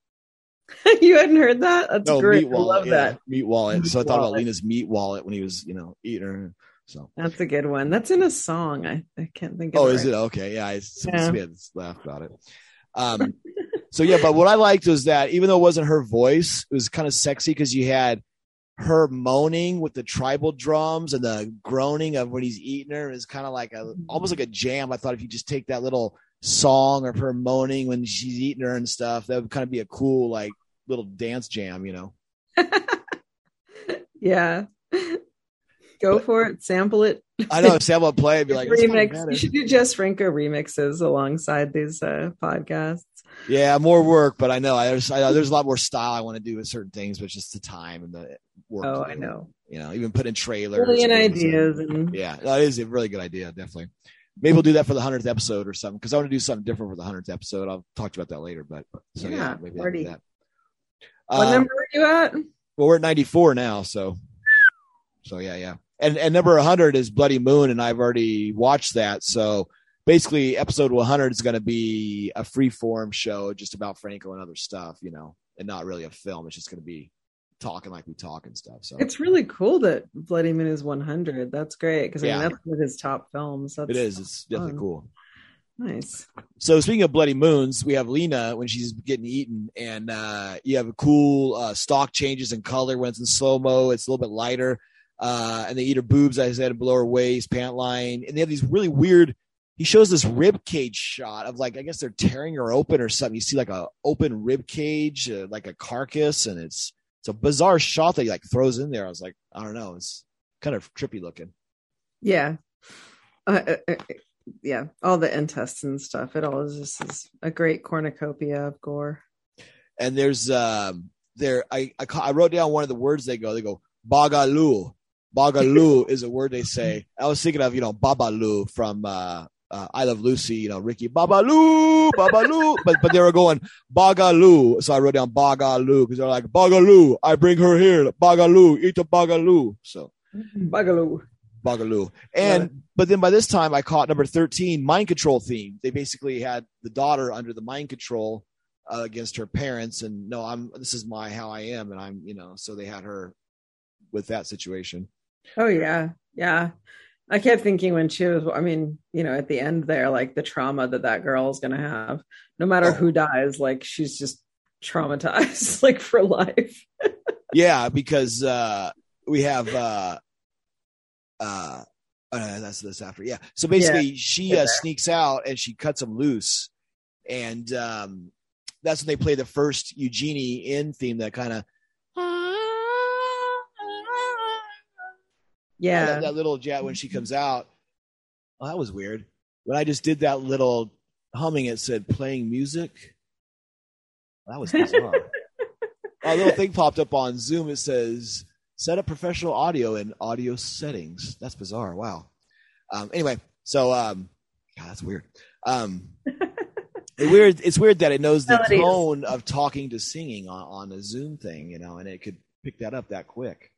you hadn't heard that? That's no, great. meat wallet. I love yeah, that. meat wallet. Meat so I thought about. Lina's meat wallet when he was, you know, eating her. So. That's a good one. That's in a song. I, I can't think of Oh, it. is right it okay? Yeah, I yeah. laughed about it. Um, so yeah, but what I liked was that even though it wasn't her voice, it was kind of sexy because you had her moaning with the tribal drums and the groaning of when he's eating her is kind of like a almost like a jam. I thought if you just take that little song of her moaning when she's eating her and stuff, that would kind of be a cool like little dance jam, you know. Yeah. Go for it. Sample it. I know sample Sam would play, I'd be like, Remix. You should do Jess Franco remixes alongside these uh, podcasts. Yeah, more work, but I know I, there's I, there's a lot more style I want to do with certain things, but just the time and the work. Oh, I know. You know, even put in trailers. Brilliant ideas. And Yeah, that is a really good idea. Definitely. Maybe we'll do that for the hundredth episode or something because I want to do something different for the hundredth episode. I'll talk to you about that later. But so yeah, Yeah, maybe I'll party. do that. what Um, number are you at? well, we're at ninety four now, so so yeah, yeah. And and number hundred is Bloody Moon, and I've already watched that. So basically, episode one hundred is going to be a free form show just about Franco and other stuff, you know, and not really a film. It's just going to be talking like we talk and stuff. So It's really cool that Bloody Moon is 100. That's great because I Yeah. mean that's one of his top films. That's it is. It's definitely cool. nice. So speaking of bloody moons, we have Lina when she's getting eaten, and uh, you have a cool uh, stock changes in color when it's in slow mo. It's a little bit lighter, uh, and they eat her boobs, as I said, below her waist, pant line, and they have these really weird. He shows this rib cage shot of like I guess they're tearing her open or something. You see like a open rib cage, uh, like a carcass, and it's it's a bizarre shot that he like throws in there. I was like, I don't know, it's kind of trippy looking. Yeah. Uh, uh, uh, yeah. All the intestine stuff. It all is just is a great cornucopia of gore. and there's um there I, I I wrote down one of the words they go they go bagaloo bagaloo is a word they say I was thinking of you know babaloo from uh, uh I Love Lucy you know Ricky babaloo babaloo but but they were going bagaloo so I wrote down bagaloo because they're like bagaloo I bring her here bagaloo eat the bagaloo so Bugaloo. Bagaloo. And but then by this time I caught number 13, mind control theme. They basically had the daughter under the mind control uh, against her parents and no, I'm this is my how I am and I'm, you know, so they had her with that situation. Oh yeah. Yeah. I kept thinking when she was, I mean, you know, at the end there, like the trauma that that girl is going to have, no matter who dies, like she's just traumatized, like for life. Yeah, because uh we have uh uh oh, no, that's this after. Yeah. So basically she uh, sneaks out and she cuts him loose and um that's when they play the first Eugenie in theme that kind of Yeah. that, that little jet when she comes out. Oh, that was weird. When I just did that little humming, it said playing music. That was bizarre. a little thing popped up on Zoom. It says set up professional audio in audio settings. That's bizarre. Wow. Um, anyway, so um, God, that's weird. Um, it weird. It's weird that it knows the tone of talking to singing on, on a Zoom thing, you know, and it could pick that up that quick.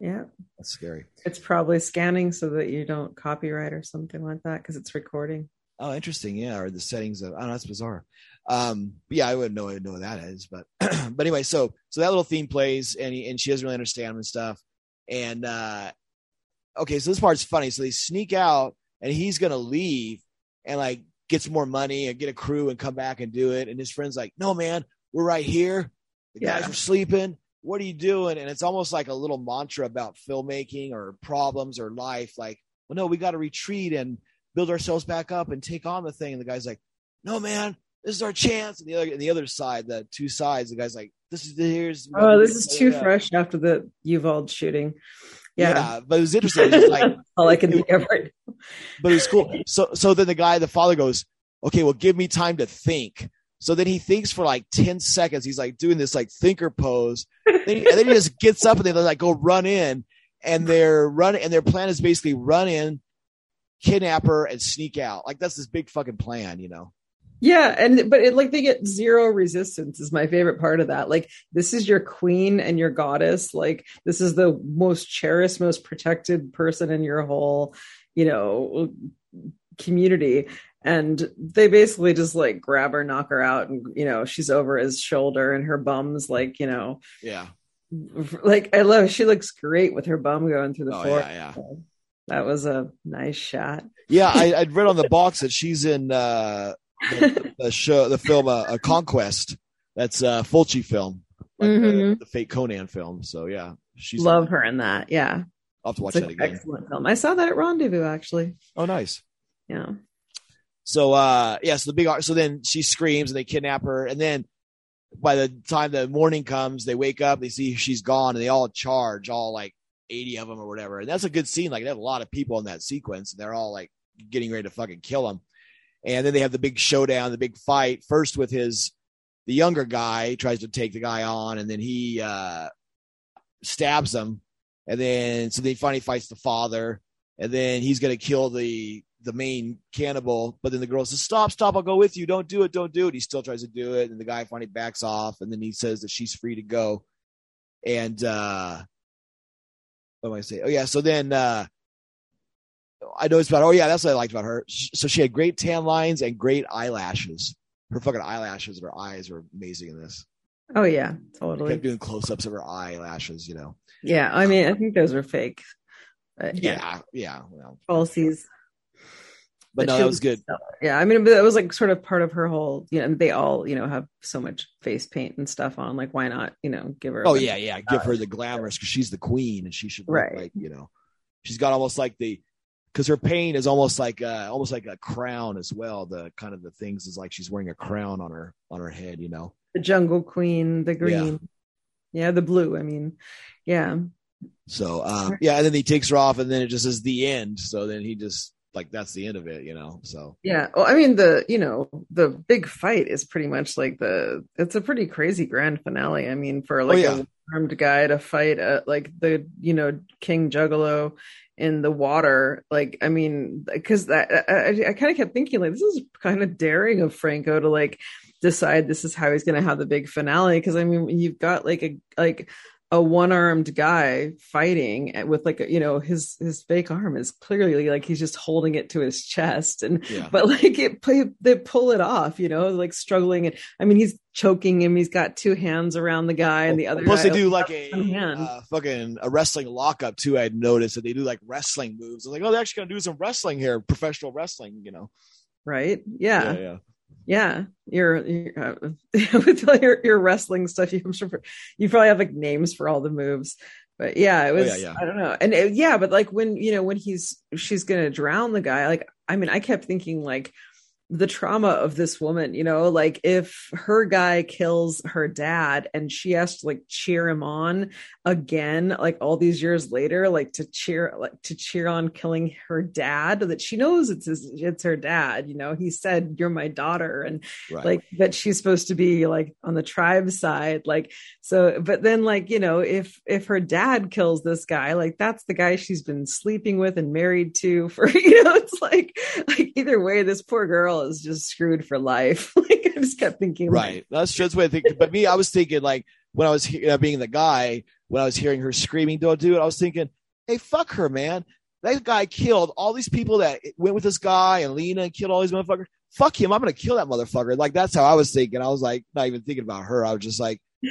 Yeah. That's scary. It's probably scanning so that you don't copyright or something like that because it's recording. Oh, interesting. Yeah, or the settings of. I don't know. That's bizarre. Um, but yeah, I wouldn't know. I know what that is, but but anyway, so so that little theme plays, and he, and she doesn't really understand him and stuff. And uh, okay, so this part's funny. So they sneak out, and he's gonna leave, and like get some more money and get a crew and come back and do it. And his friend's like, "No, man, we're right here. The guys Yeah. are sleeping. What are you doing?" And it's almost like a little mantra about filmmaking or problems or life. Like, well, no, we got to retreat and build ourselves back up and take on the thing. And the guy's like, "No, man, this is our chance." And the other, and the other side, the two sides, the guy's like, "This is the here's." Oh, this is too fresh after the Uvalde shooting. Yeah. Yeah. but it was interesting. It was like, All I can think of right but it was cool. So, so then the guy, the father goes, "Okay, well, give me time to think." So then he thinks for like ten seconds. He's like doing this like thinker pose, Then he- and then he just gets up and they like go run in, and they're running, and their plan is basically run in, kidnap her, and sneak out. Like that's this big fucking plan, you know. Yeah, and but it like they get zero resistance is my favorite part of that. Like this is your queen and your goddess. Like this is the most cherished, most protected person in your whole, you know, community. And they basically just like grab her, knock her out, and you know she's over his shoulder, and her bum's like you know, yeah, like I love. She looks great with her bum going through the oh, floor. yeah, yeah. That was a nice shot. Yeah, I, I'd read on the box that she's in uh, the, the show, the film, uh, a Conquest. That's a Fulci film, like Mhm. the, the fake Conan film. So yeah, she's Love her in that. Yeah, I'll have to watch it's that again. excellent film. I saw that at Rendezvous actually. Oh, nice. Yeah. So uh yeah, so the big so then she screams and they kidnap her and then by the time the morning comes, they wake up, they see she's gone and they all charge, all like 80 of them or whatever. And that's a good scene. Like they have a lot of people in that sequence and they're all like getting ready to fucking kill him. And then they have the big showdown, the big fight first with his the younger guy tries to take the guy on and then he uh stabs him and then so then he finally fights the father and then he's gonna kill the the main cannibal, but then the girl says, Stop, stop, I'll go with you. Don't do it, don't do it. He still tries to do it, and the guy finally backs off, and then he says that she's free to go. And uh what am I saying? Oh yeah, so then uh I noticed about oh yeah, that's what I liked about her. So she had great tan lines and great eyelashes. Her fucking eyelashes and her eyes were amazing in this. Oh yeah, totally. kept doing close ups of her eyelashes, you know. Yeah, I mean, I think those were fake. But yeah, Yeah, yeah. Well, falsies. But no, that was good. Yeah, I mean, but that was like sort of part of her whole. You know, they all you know have so much face paint and stuff on. Like, why not? You know, give her. Oh yeah, yeah. Give her the glamorous because she's the queen and she should look Right. like you know, she's got almost like the because her paint is almost like uh almost like a crown as well. The kind of the things is like she's wearing a crown on her on her head. You know. the jungle queen, the green, yeah, the blue. I mean, yeah, So um yeah, and then he takes her off, and then it just is the end. So then he just like that's the end of it. You know. So yeah. Well, I mean, the you know the big fight is pretty much like the. It's a pretty crazy grand finale. I mean, for like yeah. a armed guy to fight uh like the you know King Juggalo in the water like i mean because that i, I kind of kept thinking like this is kind of daring of franco to like decide this is how he's going to have the big finale because i mean you've got like a like a one-armed guy fighting with like a, you know his his fake arm is clearly like he's just holding it to his chest and yeah. but like it they pull it off you know like struggling and i mean he's choking him he's got two hands around the guy and the other Plus, they do like a uh, fucking a wrestling lockup too. I had noticed that they do like wrestling moves. I was like, oh, they're actually gonna do some wrestling here, professional wrestling. You know. right Yeah, yeah yeah. Yeah. You're, you're uh, with all your, your wrestling stuff you, i'm sure you probably have like names for all the moves. But yeah it Oh, was yeah, yeah. i don't know. And uh, yeah but like when you know when he's she's gonna drown the guy like i mean i kept thinking like the trauma of this woman you know like if her guy kills her dad and she has to like cheer him on again like all these years later like to cheer like to cheer on killing her dad that she knows it's his, it's her dad you know he said you're my daughter and Right. like that she's supposed to be like on the tribe side like so but then like you know if if her dad kills this guy like that's the guy she's been sleeping with and married to for you know it's like like either way this poor girl is just screwed for life like i just kept thinking like, Right. That's just what I think. But me, I was thinking like when I was he- uh, being the guy, when I was hearing her screaming, "Don't do it," I was thinking, "Hey, fuck her, man. That guy killed all these people that went with this guy and Lina and killed all these motherfuckers. Fuck him. I'm gonna kill that motherfucker." Like that's how I was thinking. I was like, not even thinking about her. I was just like,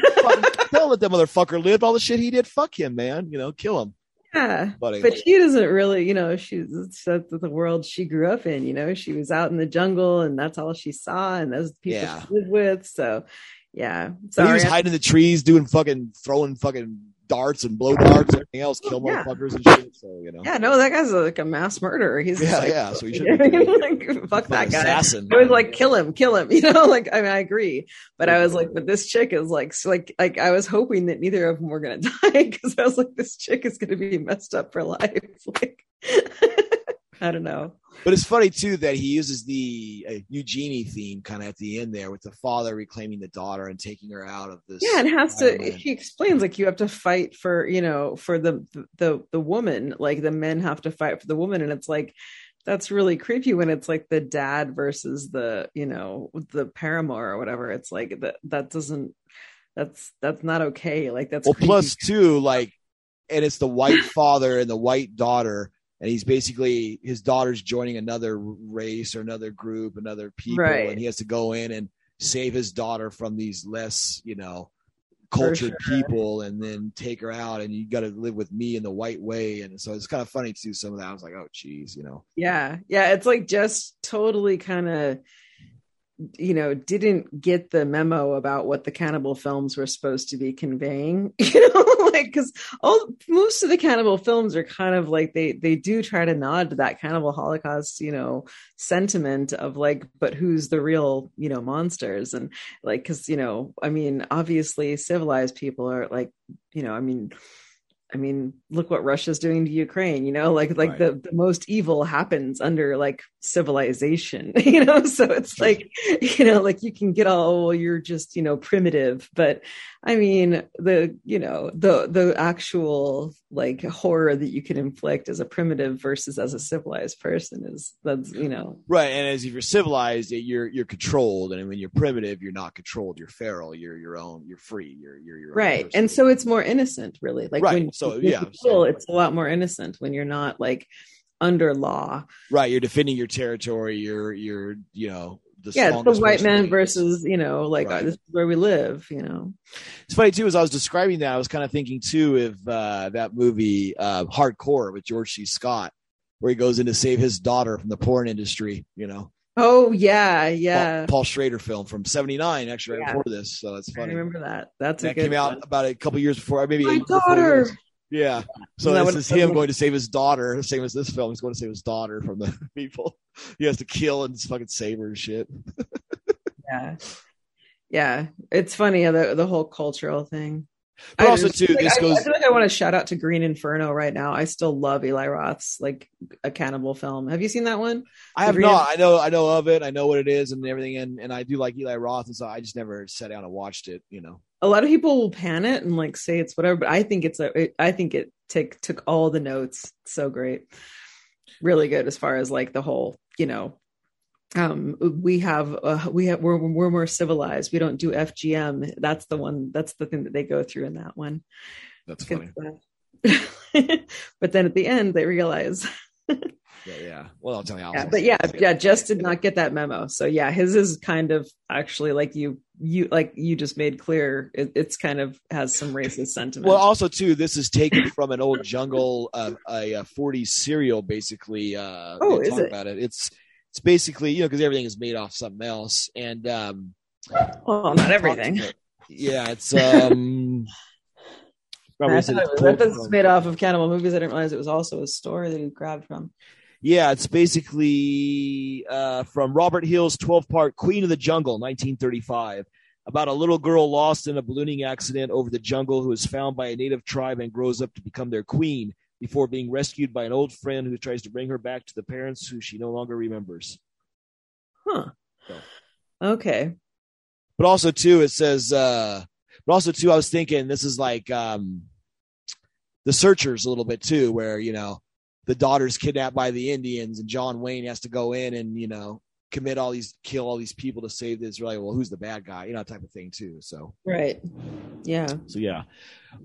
"Don't let that motherfucker live. All the shit he did. Fuck him, man. You know, kill him." Yeah Buddy. but she doesn't really you know she's that's the world she grew up in you know she was out in the jungle and that's all she saw and those people Yeah. she lived with so yeah But he was hiding in the trees, doing fucking throwing fucking darts and blow darts and everything else, kill Yeah. motherfuckers and shit. So you know, yeah no that guy's like a mass murderer he's yeah, like, yeah. So he should like, fuck that guy assassin. I was like, kill him, kill him. You know, like I mean, I agree, but I was like, but this chick is like, so like, like I was hoping that neither of them were gonna die because I was like, this chick is gonna be messed up for life. Like, I don't know. But it's funny too that he uses the uh, Eugenie theme kind of at the end there with the father reclaiming the daughter and taking her out of this. Yeah, and has to. He explains like you have to fight for you know for the the the woman. Like the men have to fight for the woman, and it's like that's really creepy when it's like the dad versus the you know the paramour or whatever. It's like that that doesn't. That's that's not okay. Like that's well, plus two, like, and it's the white father and the white daughter, and he's basically his daughter's joining another race or another group, another people, Right. and he has to go in and save his daughter from these less, you know, cultured sure. people, and then take her out. And you got to live with me in the white way, and so it's kind of funny to do some of that. I was like, oh, geez, you know, Yeah. Yeah. It's like just totally kind of, you know, didn't get the memo about what the cannibal films were supposed to be conveying, you know, like, cause all most of the cannibal films are kind of like they, they do try to nod to that cannibal Holocaust, you know, sentiment of like, but who's the real, you know, monsters? And like, cause, you know, I mean, obviously civilized people are like, you know, I mean, I mean, look what Russia's doing to Ukraine, you know, like like Right. the, the most evil happens under like civilization, you know. So it's like, you know, like you can get all oh, well, you're just, you know, primitive. But I mean, the you know, the the actual like horror that you can inflict as a primitive versus as a civilized person is that's, you know, right? And as if you're civilized, you're you're controlled, and when you're primitive, you're not controlled. You're feral. You're your own. You're free. You're you're your own right. person. And so it's more innocent, really. Like Right. when So, when yeah, so- it's a lot more innocent when you're not like under law. right, you're defending your territory. You're you're you know the yeah, it's the white man versus you know, like Right. this is where we live. You know, It's funny too, as I was describing that, I was kind of thinking too of uh, that movie uh, Hardcore with George C. Scott, where he goes in to save his daughter from the porn industry. You know, oh yeah, yeah, Paul, Paul Schrader film from '79, actually right Yeah. before this. So that's funny. I remember that. That's a that good came out about a couple years before, maybe My daughter. Yeah. So this is him going to save his daughter. Same as this film. He's going to save his daughter from the people. He has to kill and fucking save her and shit. Yeah, yeah. It's funny the the whole cultural thing. But I also just- too, like, this I, goes I feel like I want to shout out to Green Inferno right now. I still love Eli Roth's like a cannibal film. Have you seen that one? I have Green- not. I know. I know of it. I know what it is and everything. And and I do like Eli Roth, and so I just never sat down and watched it. You know. A lot of people will pan it and like say it's whatever, but I think it's a, it, I think it took took all the notes. So great, really good as far as like the whole, you know, um, we have, uh, we have, we're we're more civilized. We don't do FGM. That's the one. That's the thing that they go through in that one. That's funny. but then at the end, they realize, Yeah. yeah. Well, I'll tell you. yeah, but yeah, yeah, just did not get that memo. So yeah, his is kind of actually like you, you like you just made clear. It, it's kind of has some racist sentiment. Well, also too, this is taken from an old jungle, uh, a, a 40s serial, basically. Uh, Oh, is talk it? About it. It's it's basically you know because everything is made off something else, and um, well, not everything. yeah, it's um. probably I said thought it was, pulled I thought it was made off of cannibal movies. I didn't realize it was also a store that he grabbed from. Yeah, it's basically uh, from Robert Hill's 12 part Queen of the Jungle, 1935, about a little girl lost in a ballooning accident over the jungle who is found by a native tribe and grows up to become their queen before being rescued by an old friend who tries to bring her back to the parents who she no longer remembers. Huh. So. Okay. But also, too, it says, uh, but also, too, I was thinking this is like um, the searchers a little bit, too, where, you know, the daughter's kidnapped by the Indians and John Wayne has to go in and, you know, commit all these, kill all these people to save the Israeli. Well, who's the bad guy? You know, type of thing, too. So, Right. Yeah. so yeah.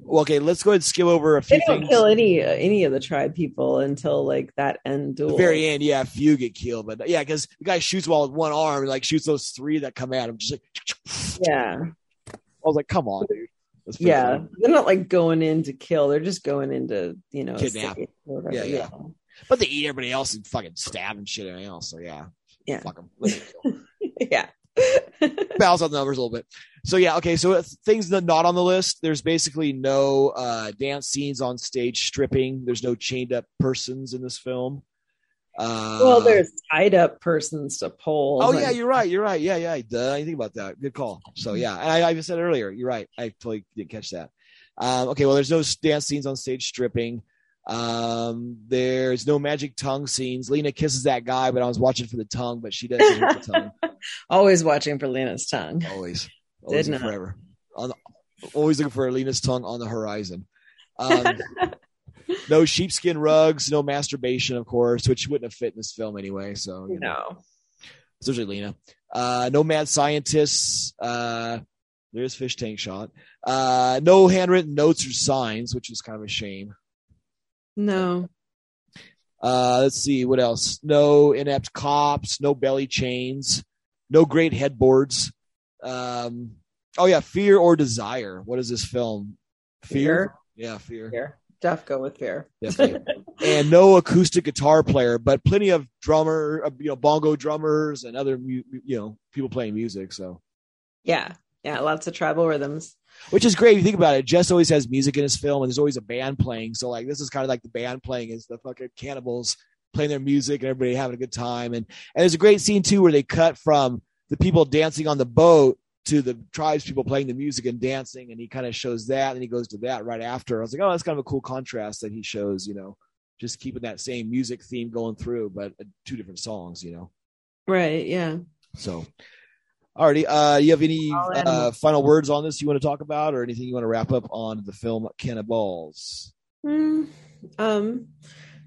Well, okay, let's go ahead and skip over a few They don't things. kill any uh, any of the tribe people until like that end duel. the very end, yeah, a few get killed, but yeah, because the guy shoots while with one arm, and like shoots those three that come at him. Just like, Yeah. I was like, come on, dude. Yeah. funny. They're not like going in to kill. They're just going into you know Kidnap. whatever. Yeah, yeah. But they eat everybody else and fucking stab and shit everything else. So yeah, Yeah. fuck them. yeah. Balance out the numbers a little bit. So yeah, okay. So things that not on the list. There's basically no uh, dance scenes on stage, stripping. There's no chained up persons in this film. Uh, well, there's tied up persons to poles. Oh yeah, you're right. You're right. Yeah, yeah. I didn't think about that. Good call. So yeah, and I, I said earlier. You're right. I totally didn't catch that. Um, okay, well, there's no dance scenes on stage stripping. Um, there's no magic tongue scenes. Lina kisses that guy, but I was watching for the tongue, but she doesn't hit the tongue. always watching for Lina's tongue. Always, always Didn't. forever. On the, always looking for Lina's tongue on the horizon. Um, no sheepskin rugs, no masturbation, of course, which wouldn't have fit in this film anyway. So you know. Especially Lina. Uh, no mad scientists. Uh, there's fish tank shot. Uh, no handwritten notes or signs, which is kind of a shame. No. Uh, let's see what else. No inept cops. No belly chains. No great headboards. Um, oh yeah, fear or desire. What is this film? Fear. Fear. Yeah, fear. Fear. Def go with fear. Definitely. and no acoustic guitar player, but plenty of drummer, uh, you know, bongo drummers and other, you know, people playing music. So, yeah, yeah, lots of tribal rhythms. which is great. If you think about it, Jess always has music in his film, and there's always a band playing. So, like, this is kind of like the band playing is the fucking cannibals playing their music and everybody having a good time. And and there's a great scene too where they cut from the people dancing on the boat to the tribes people playing the music and dancing, and he kind of shows that, and he goes to that right after. I was like, oh, that's kind of a cool contrast that he shows. You know, just keeping that same music theme going through, but uh, two different songs. You know. Right. Yeah. So, alrighty. Uh, you have any uh, final words on this you want to talk about, or anything you want to wrap up on the film Cannibals? Mm, um,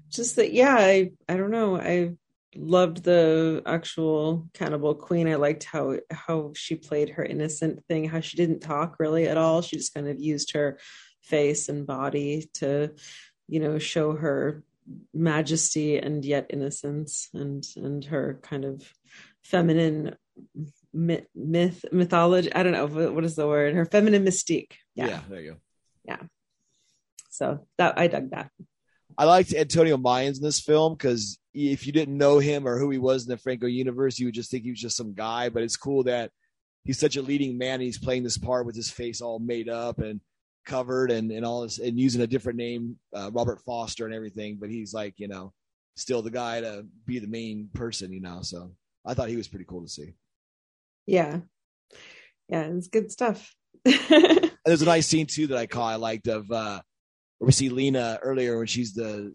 just that, yeah, I, I don't know. I loved the actual cannibal queen. I liked how, how she played her innocent thing, how she didn't talk really at all. She just kind of used her face and body to, you know, show her majesty and yet innocence and, and her kind of feminine myth, myth mythology. I don't know. What, what is the word? Her feminine mystique. yeah. there you go. Yeah. So that I dug that. I liked Antonio Mayans in this film because if you didn't know him or who he was in the Franco universe, you would just think he was just some guy. But it's cool that he's such a leading man. And he's playing this part with his face all made up and covered and, and all this and using a different name, uh, Robert Foster and everything. But he's like, you know, still the guy to be the main person, you know. So I thought he was pretty cool to see. Yeah. Yeah, it's good stuff. There's a nice scene too that I caught. I liked of uh, where we see Lina earlier when she's the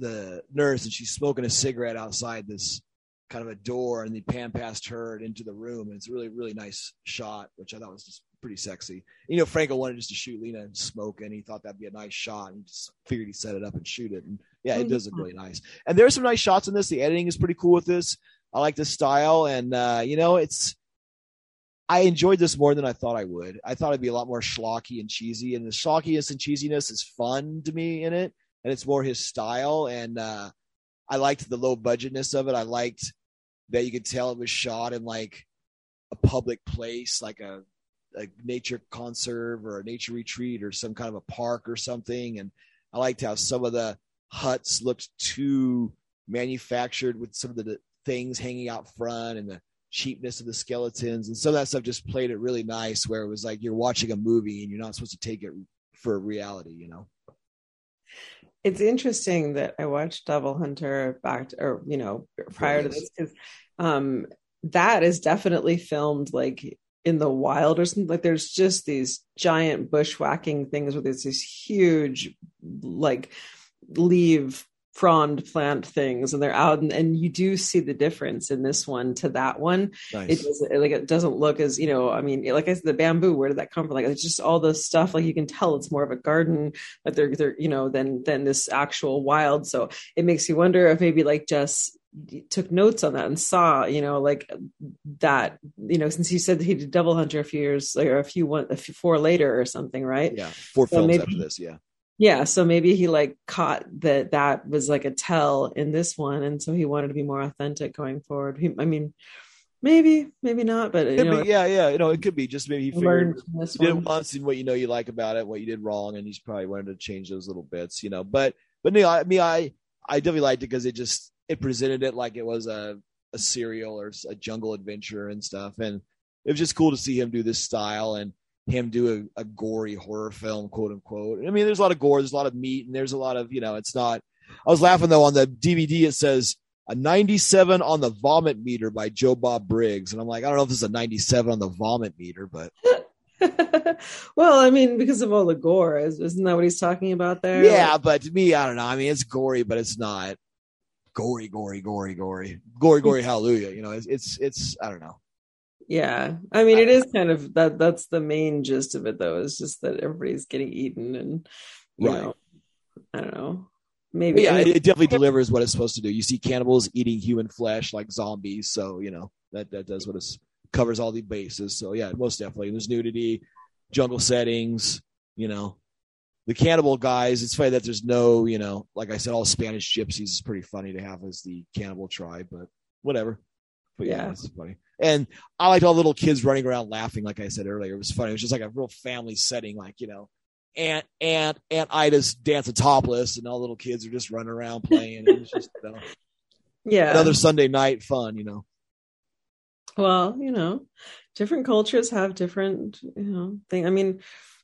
the nurse and she's smoking a cigarette outside this kind of a door, and they pan past her and into the room, and it's a really really nice shot, which I thought was just pretty sexy. You know, Franco wanted just to shoot Lina and smoke, and he thought that'd be a nice shot, and just figured he'd set it up and shoot it, and yeah, it does look really nice. And there's some nice shots in this. The editing is pretty cool with this. I like the style, and uh, you know, it's I enjoyed this more than I thought I would. I thought it'd be a lot more schlocky and cheesy, and the schlockiness and cheesiness is fun to me in it, and it's more his style. And uh, I liked the low budgetness of it. I liked that you could tell it was shot in like a public place, like a, a nature conserve or a nature retreat or some kind of a park or something. And I liked how some of the huts looked too manufactured with some of the things hanging out front and the cheapness of the skeletons and some of that stuff just played it really nice where it was like you're watching a movie and you're not supposed to take it for reality you know it's interesting that I watched Devil Hunter back to, or you know prior to this because um that is definitely filmed like in the wild or something like there's just these giant bushwhacking things where there's these huge like leave frond plant things and they're out and, and you do see the difference in this one to that one. Nice. it doesn't like it doesn't look as you know i mean like i said the bamboo where did that come from? Like it's just all the stuff like you can tell it's more of a garden like they're they're you know than than this actual wild. So it makes you wonder if maybe like just took notes on that and saw you know like that you know since he said that he did Devil Hunter a few years like or a few one a few four later or something right? Yeah four So films maybe- after this yeah yeah so maybe he like caught that that was like a tell in this one and so he wanted to be more authentic going forward. He, i mean maybe maybe not but you know be, yeah yeah you know it could be. Just maybe he figured learned from this you did one. once and what you know you like about it what you did wrong and he's probably wanted to change those little bits you know. But but no i mean i i definitely liked it because it just it presented it like it was a a serial or a jungle adventure and stuff and it was just cool to see him do this style and him do a, a gory horror film quote unquote i mean there's a lot of gore there's a lot of meat and there's a lot of you know it's not i was laughing though on the dvd it says a 97 on the vomit meter by joe bob briggs and i'm like i don't know if this is a 97 on the vomit meter but well, I mean, because of all the gore, is- isn't that what he's talking about there? Yeah, but to me, I don't know. I mean, it's gory, but it's not gory, gory, gory, gory, gory, gory. hallelujah! You know, it's it's it's. I don't know. Yeah. I mean, it is kind of that. That's the main gist of it, though. Is just that everybody's getting eaten, and you Right. know, I don't know. But Maybe yeah, it, it definitely delivers what it's supposed to do. You see cannibals eating human flesh like zombies, so you know that that does what it covers all the bases. So yeah, most definitely. There's nudity, jungle settings. You know, the cannibal guys. It's funny that there's no, you know, like I said, all Spanish gypsies is pretty funny to have as the cannibal tribe, but whatever. But yeah, Yeah. it's funny. And I liked all the little kids running around laughing, like I said earlier. It was funny. It was just like a real family setting, like, you know, Aunt Aunt Aunt Ida's dancing topless and all the little kids are just running around playing. It was just you know, Yeah. another Sunday night fun, you know. Well, you know, different cultures have different, you know, thing. I mean,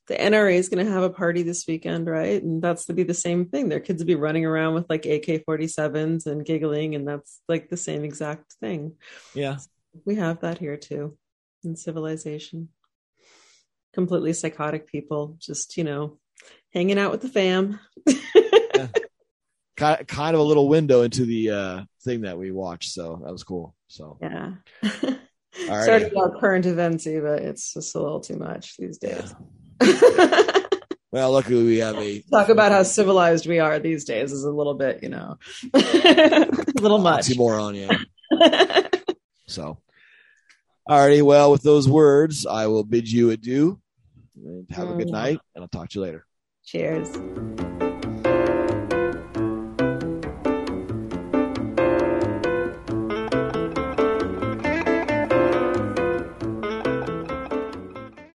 the NRA is going to have a party this weekend, right? And that's to be the same thing. Their kids will be running around with like AK 47s and giggling, and that's like the same exact thing. Yeah. We have that here too in civilization. Completely psychotic people, just, you know, hanging out with the fam. Kind kind of a little window into the uh thing that we watched, so that was cool. So Yeah. right. Sorry about current eventsy, but it's just a little too much these days. well, luckily we have a Talk about how civilized we are these days is a little bit, you know, a little much. oxymoron, yeah. So, alrighty. Well, with those words, I will bid you adieu. And have a good night, and I'll talk to you later. Cheers.